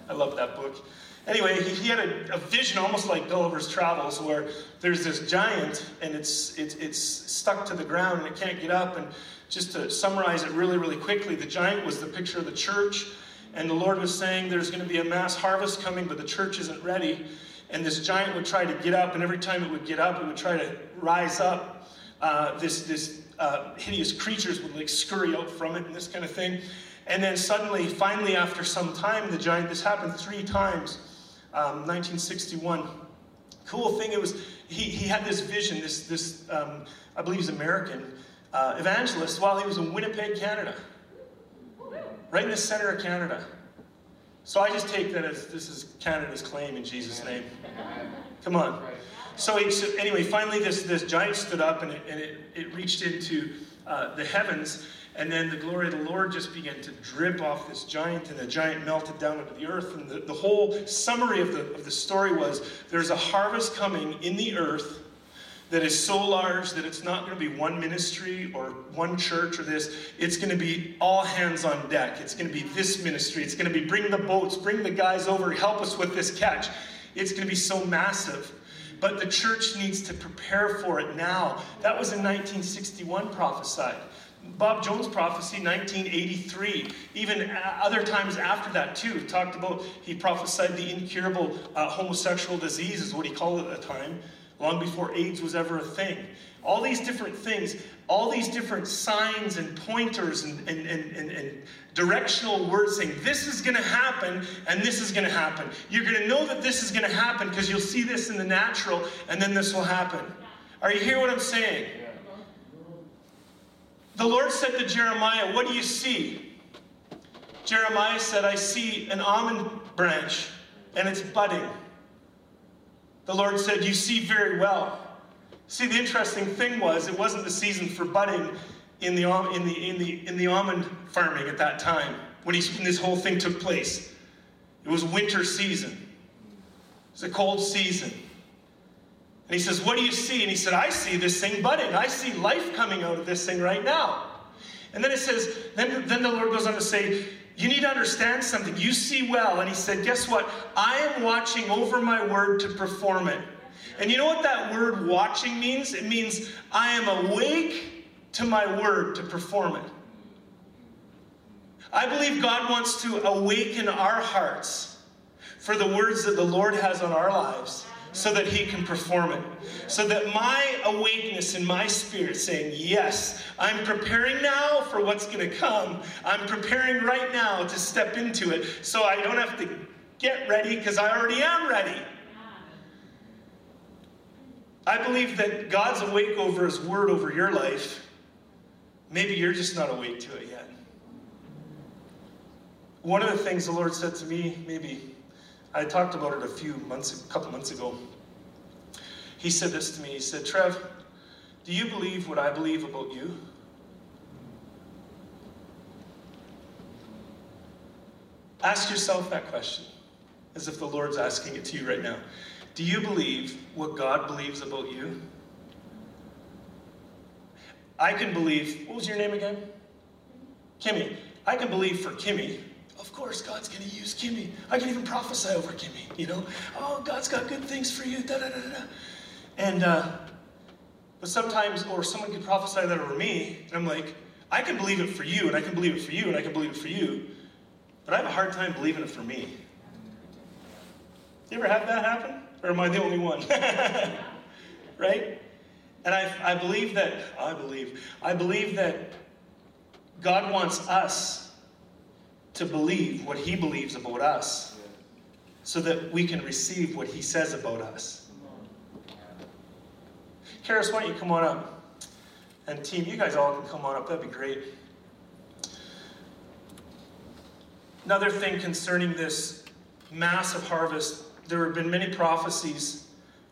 Speaker 2: I love that book. Anyway, he, he had a, a, vision almost like Gulliver's Travels, where there's this giant and it's, it's, it's stuck to the ground and it can't get up. And just to summarize it really, really quickly, the giant was the picture of the church and the Lord was saying there's going to be a mass harvest coming, but the church isn't ready. And this giant would try to get up, and every time it would get up, it would try to rise up. Uh, this this uh, hideous creatures would like scurry out from it, and this kind of thing. And then suddenly, finally, after some time, the giant. This happened three times. Um, 1961. Cool thing. It was he, he had this vision. This this um, I believe he's American uh, evangelist while he was in Winnipeg, Canada right in the center of Canada. So I just take that as this is Canada's claim in Jesus' name. Come on. So, he, so anyway, finally this, this giant stood up and it, and it, it reached into uh, the heavens. And then the glory of the Lord just began to drip off this giant, and the giant melted down into the earth. And the, the whole summary of the, of the story was there's a harvest coming in the earth that is so large that it's not going to be one ministry or one church or this. It's going to be all hands on deck. It's going to be this ministry. It's going to be bring the boats, bring the guys over, help us with this catch. It's going to be so massive. But the church needs to prepare for it now. That was in 1961 prophesied. Bob Jones' prophecy, 1983, even other times after that too, talked about, he prophesied the incurable uh, homosexual disease, is what he called it at the time long before AIDS was ever a thing. All these different things, all these different signs and pointers and, and, and, and, and directional words saying this is going to happen and this is going to happen. You're going to know that this is going to happen because you'll see this in the natural and then this will happen. Are you hear what I'm saying? The Lord said to Jeremiah, What do you see? Jeremiah said, I see an almond branch and it's budding. The Lord said, You see very well. See, the interesting thing was, it wasn't the season for budding in the, in the, in the, in the almond farming at that time when, he, when this whole thing took place. It was winter season, it was a cold season. And he says, What do you see? And he said, I see this thing budding. I see life coming out of this thing right now. And then it says, then, then the Lord goes on to say, you need to understand something. You see well. And he said, Guess what? I am watching over my word to perform it. And you know what that word watching means? It means I am awake to my word to perform it. I believe God wants to awaken our hearts for the words that the Lord has on our lives so that he can perform it. So that my awakeness in my spirit saying, Yes, I'm preparing now for what's going to come. I'm preparing right now to step into it so I don't have to get ready because I already am ready. I believe that God's awake over his word over your life. Maybe you're just not awake to it yet. One of the things the Lord said to me, maybe I talked about it a few months, a couple months ago. He said this to me. He said, Trev, do you believe what I believe about you? Ask yourself that question as if the Lord's asking it to you right now. Do you believe what God believes about you? I can believe, what was your name again? Kimmy. I can believe for Kimmy, of course God's going to use Kimmy. I can even prophesy over Kimmy, you know? Oh, God's got good things for you, da da da da. And, uh, but sometimes, or someone could prophesy that over me, and I'm like, I can believe it for you, and I can believe it for you, and I can believe it for you, but I have a hard time believing it for me. You ever have that happen? Or am I the only one? right? And I, I believe that, I believe, I believe that God wants us to believe what He believes about us so that we can receive what He says about us. Karis, why don't you come on up? And team, you guys all can come on up. That'd be great. Another thing concerning this massive harvest, there have been many prophecies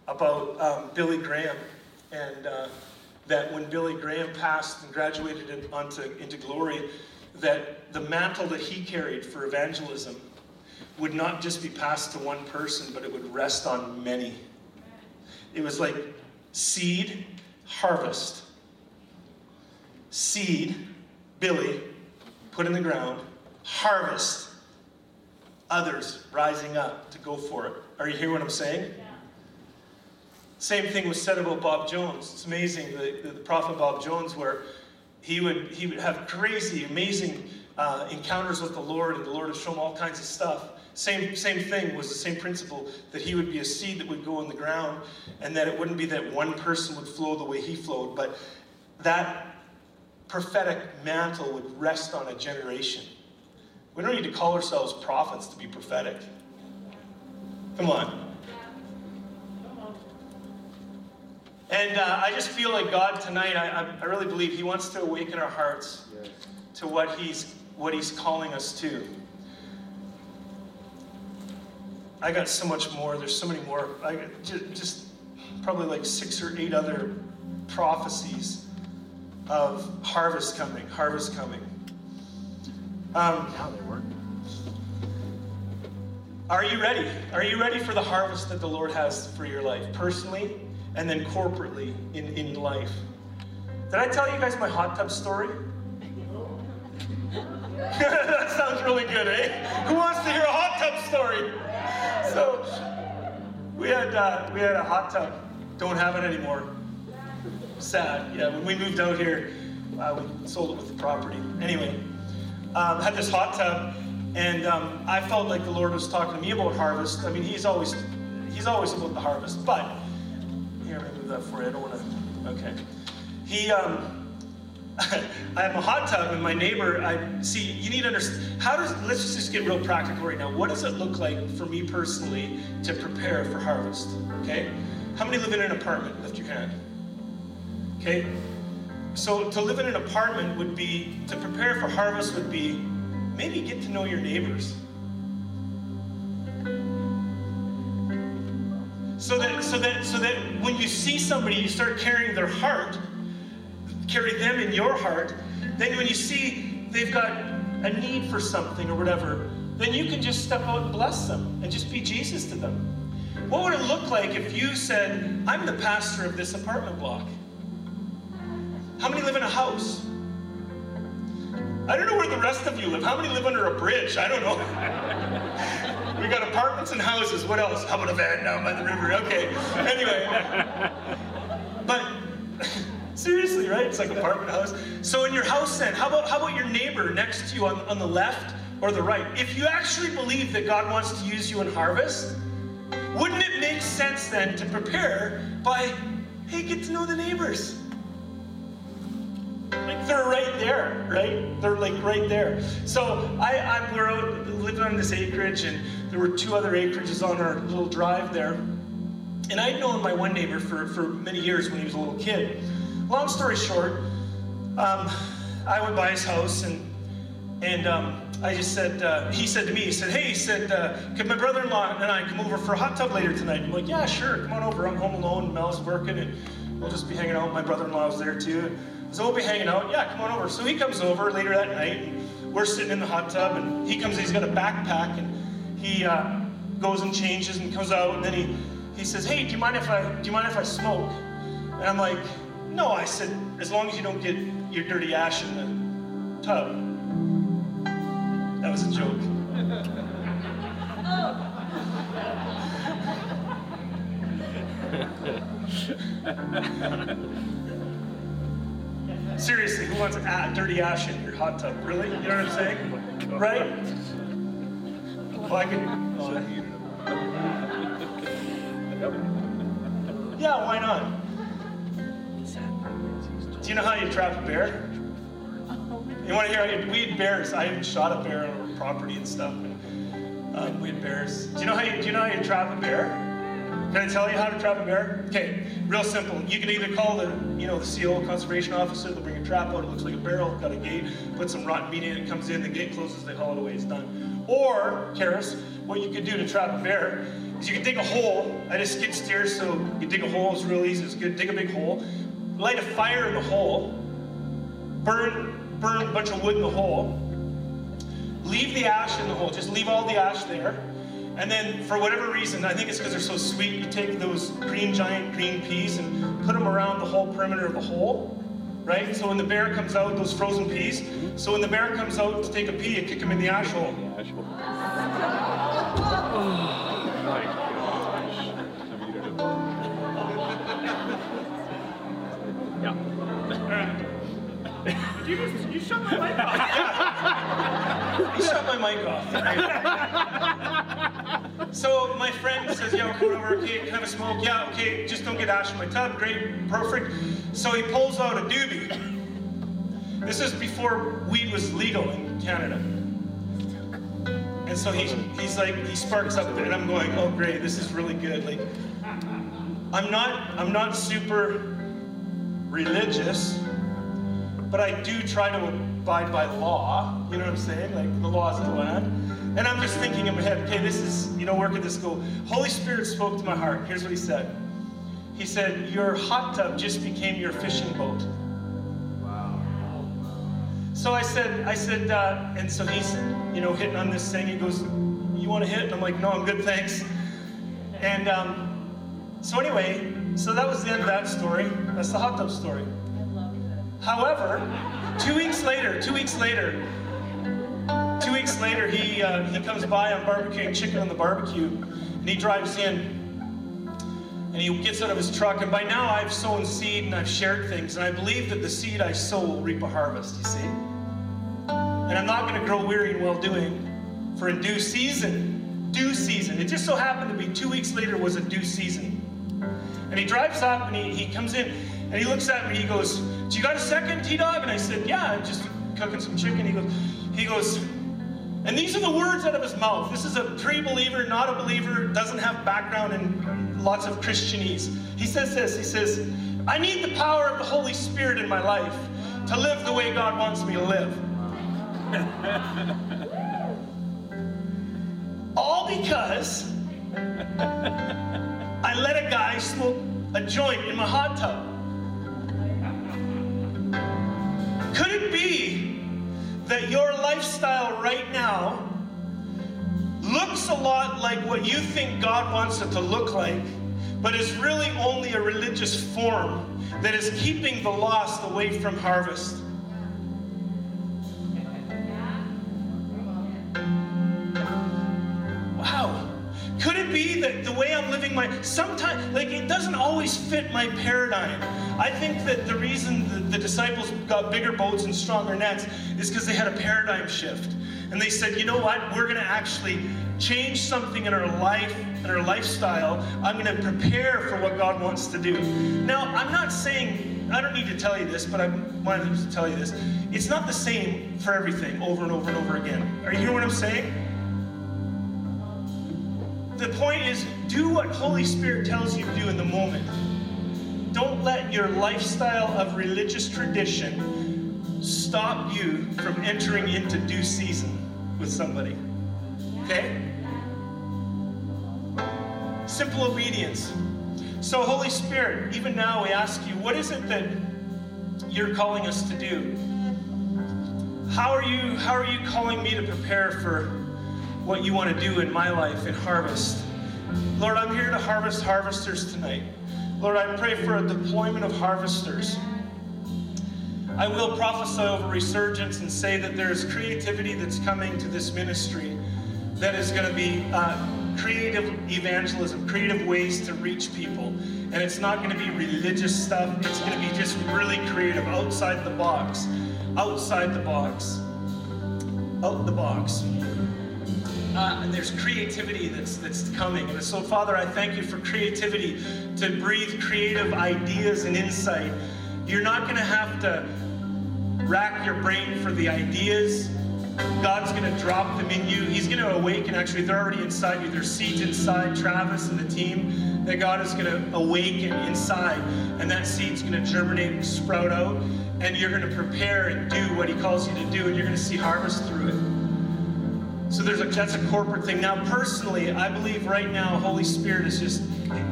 Speaker 2: about um, Billy Graham, and uh, that when Billy Graham passed and graduated in, onto, into glory, that the mantle that he carried for evangelism would not just be passed to one person, but it would rest on many. It was like seed, harvest. Seed, Billy, put in the ground, harvest, others rising up to go for it. Are you hearing what I'm saying? Same thing was said about Bob Jones. It's amazing, the, the, the prophet Bob Jones, where he would, he would have crazy, amazing uh, encounters with the Lord, and the Lord would show him all kinds of stuff. Same, same thing was the same principle that he would be a seed that would go in the ground, and that it wouldn't be that one person would flow the way he flowed, but that prophetic mantle would rest on a generation. We don't need to call ourselves prophets to be prophetic. Come on. And uh, I just feel like God tonight, I, I really believe He wants to awaken our hearts yes. to what He's what He's calling us to. I got so much more. There's so many more. I got just, just probably like six or eight other prophecies of harvest coming, harvest coming. Um,
Speaker 3: now they work.
Speaker 2: Are you ready? Are you ready for the harvest that the Lord has for your life, personally and then corporately in, in life? Did I tell you guys my hot tub story? that sounds really good, eh? Who wants to hear a hot tub story? So we had uh, we had a hot tub. Don't have it anymore. Sad. Yeah, when we moved out here, uh, we sold it with the property. Anyway, um, had this hot tub, and um, I felt like the Lord was talking to me about harvest. I mean, He's always He's always about the harvest. But that for you. I don't want to. Okay. He um, I have a hot tub, and my neighbor. I see. You need to understand. How does? Let's just get real practical right now. What does it look like for me personally to prepare for harvest? Okay. How many live in an apartment? Lift your hand. Okay. So to live in an apartment would be to prepare for harvest would be maybe get to know your neighbors. You see somebody, you start carrying their heart carry them in your heart, then when you see they've got a need for something or whatever, then you can just step out and bless them and just be Jesus to them. What would it look like if you said, I'm the pastor of this apartment block? How many live in a house? I don't know where the rest of you live. How many live under a bridge? I don't know. we got apartments and houses. What else? How about a van down by the river? Okay. Anyway. But Seriously, right? It's like apartment house. So in your house then, how about how about your neighbor next to you on, on the left or the right? If you actually believe that God wants to use you in harvest, wouldn't it make sense then to prepare by, hey, get to know the neighbors? Like they're right there, right? They're like right there. So I, I we're out living on this acreage, and there were two other acreages on our little drive there. And I'd known my one neighbor for, for many years when he was a little kid long story short, um, I went by his house and and um, I just said, uh, he said to me, he said, hey, he said, uh, could my brother-in-law and I come over for a hot tub later tonight? I'm like, yeah, sure, come on over. I'm home alone. Mel's working, and we'll just be hanging out. My brother-in-law was there too, so we'll be hanging out. Yeah, come on over. So he comes over later that night, and we're sitting in the hot tub, and he comes. He's got a backpack, and he uh, goes and changes and comes out, and then he he says, hey, do you mind if I do you mind if I smoke? And I'm like, No, I said, as long as you don't get your dirty ash in the tub. That was a joke. Seriously, who wants a- dirty ash in your hot tub? Really? You know what I'm saying? Right? Well, I can. oh, yeah, why not? Do you know how you trap a bear? You want to hear? We had bears. I even shot a bear on our property and stuff. And, um, we had bears. Do you know how you? Do you know how you trap a bear? Can I tell you how to trap a bear? Okay, real simple. You can either call the, you know, the CO conservation officer. They'll bring a trap out. It looks like a barrel. Got a gate. Put some rotten meat in. It comes in. The gate closes. They haul it away. It's done. Or, Karis, what you could do to trap a bear is you can dig a hole. I just skid steer, so you dig a hole. It's real easy. It's good. Dig a big hole. Light a fire in the hole. Burn, burn a bunch of wood in the hole. Leave the ash in the hole. Just leave all the ash there. And then, for whatever reason, I think it's because they're so sweet, you take those green, giant green peas and put them around the whole perimeter of the hole, right? So when the bear comes out, those frozen peas, so when the bear comes out to take a pee, you kick him in the ash hole.
Speaker 4: You just you shut my mic off.
Speaker 2: you shut my mic off. so my friend says, "Yeah, coming over. Okay, have a smoke? Yeah, okay. Just don't get ash in my tub. Great, perfect." So he pulls out a doobie. This is before weed was legal in Canada. And so he, he's like, he sparks up and I'm going, "Oh, great, this is really good." Like, I'm not, I'm not super religious but I do try to abide by law. You know what I'm saying? Like the laws of the land. And I'm just thinking in my head, okay, this is, you know, work at this school. Holy Spirit spoke to my heart. Here's what he said. He said, Your hot tub just became your fishing boat.
Speaker 4: Wow.
Speaker 2: So I said, I said, uh, and so he's, you know, hitting on this thing. He goes, You want to hit? And I'm like, No, I'm good, thanks. And um, so anyway, so that was the end of that story. That's the hot tub story. However, two weeks later, two weeks later, two weeks later, he uh, he comes by. I'm barbecuing chicken on the barbecue, and he drives in, and he gets out of his truck. And by now, I've sown seed and I've shared things, and I believe that the seed I sow will reap a harvest. You see, and I'm not going to grow weary in well doing, for in due season, due season. It just so happened to be two weeks later was a due season. And he drives up and he, he comes in and he looks at me and he goes, Do you got a second, T Dog? And I said, Yeah, I'm just cooking some chicken. He goes, he goes, and these are the words out of his mouth. This is a pre-believer, not a believer, doesn't have background in lots of Christianese. He says this, he says, I need the power of the Holy Spirit in my life to live the way God wants me to live. All because I let a guy smoke a joint in my hot tub. Could it be that your lifestyle right now looks a lot like what you think God wants it to look like, but is really only a religious form that is keeping the lost away from harvest? My sometimes like it doesn't always fit my paradigm? I think that the reason the, the disciples got bigger boats and stronger nets is because they had a paradigm shift. And they said, you know what, we're gonna actually change something in our life, in our lifestyle. I'm gonna prepare for what God wants to do. Now, I'm not saying I don't need to tell you this, but I wanted to tell you this. It's not the same for everything over and over and over again. Are you hearing what I'm saying? The point is, do what Holy Spirit tells you to do in the moment. Don't let your lifestyle of religious tradition stop you from entering into due season with somebody. Okay? Simple obedience. So, Holy Spirit, even now we ask you, what is it that you're calling us to do? How are you, how are you calling me to prepare for what you want to do in my life and harvest. Lord, I'm here to harvest harvesters tonight. Lord, I pray for a deployment of harvesters. I will prophesy over resurgence and say that there is creativity that's coming to this ministry that is going to be uh, creative evangelism, creative ways to reach people. And it's not going to be religious stuff, it's going to be just really creative, outside the box. Outside the box. Out the box. Uh, and there's creativity that's that's coming. And so, Father, I thank you for creativity to breathe creative ideas and insight. You're not going to have to rack your brain for the ideas. God's going to drop them in you. He's going to awaken. Actually, they're already inside you. There's seeds inside Travis and the team that God is going to awaken inside. And that seed's going to germinate and sprout out. And you're going to prepare and do what He calls you to do. And you're going to see harvest through it. So there's a, that's a corporate thing. Now, personally, I believe right now, Holy Spirit is just,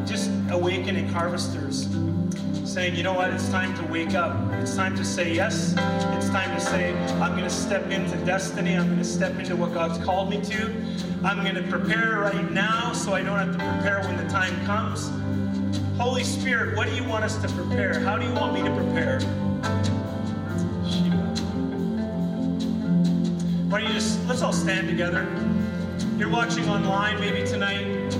Speaker 2: just awakening harvesters saying, you know what, it's time to wake up. It's time to say yes. It's time to say, I'm going to step into destiny. I'm going to step into what God's called me to. I'm going to prepare right now so I don't have to prepare when the time comes. Holy Spirit, what do you want us to prepare? How do you want me to prepare? Why don't you just, let's all stand together. You're watching online maybe tonight.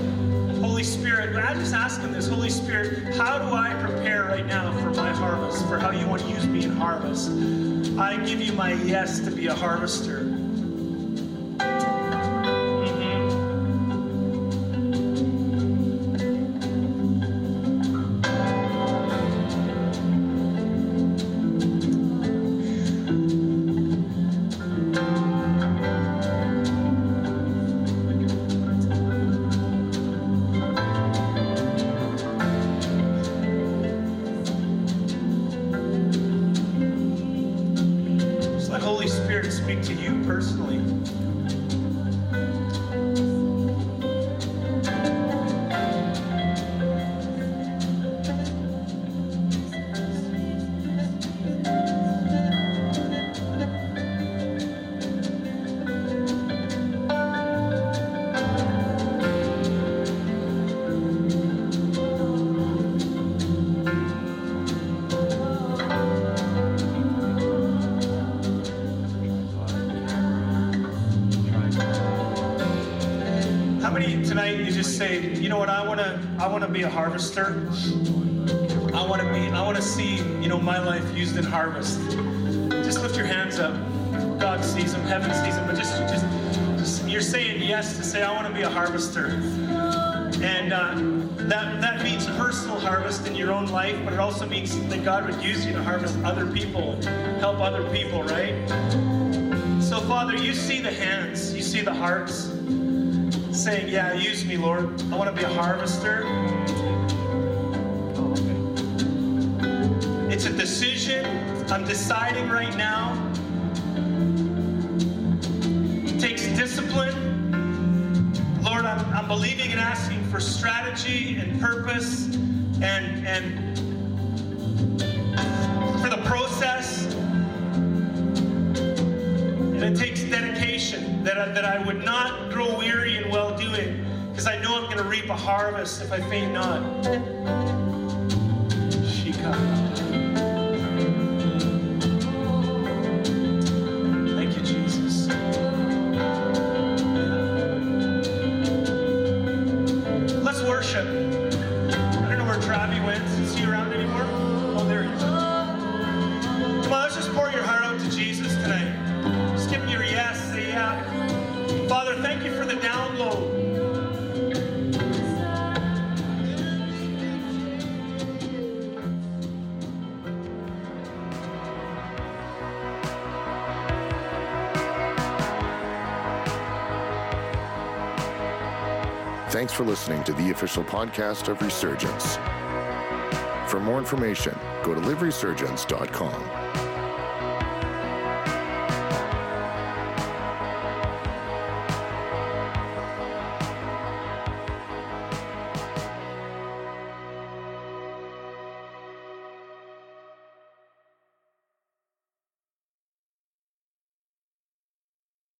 Speaker 2: Holy Spirit, I just ask him this Holy Spirit, how do I prepare right now for my harvest, for how you want to use me in harvest? I give you my yes to be a harvester. Be a harvester. I want to be. I want to see, you know, my life used in harvest. Just lift your hands up. God sees them. Heaven sees them. But just, just, just you're saying yes to say, I want to be a harvester. And uh, that that means personal harvest in your own life, but it also means that God would use you to harvest other people, help other people, right? So, Father, you see the hands, you see the hearts saying, Yeah, use me, Lord. I want to be a harvester. Oh, it's a decision. I'm deciding right now. It takes discipline. Lord, I'm, I'm believing and asking for strategy and purpose and, and for the process. And it takes dedication that I, that I would not because I know I'm going to reap a harvest if I faint not.
Speaker 1: Thanks for listening to the official podcast of Resurgence. For more information, go to liveresurgence.com.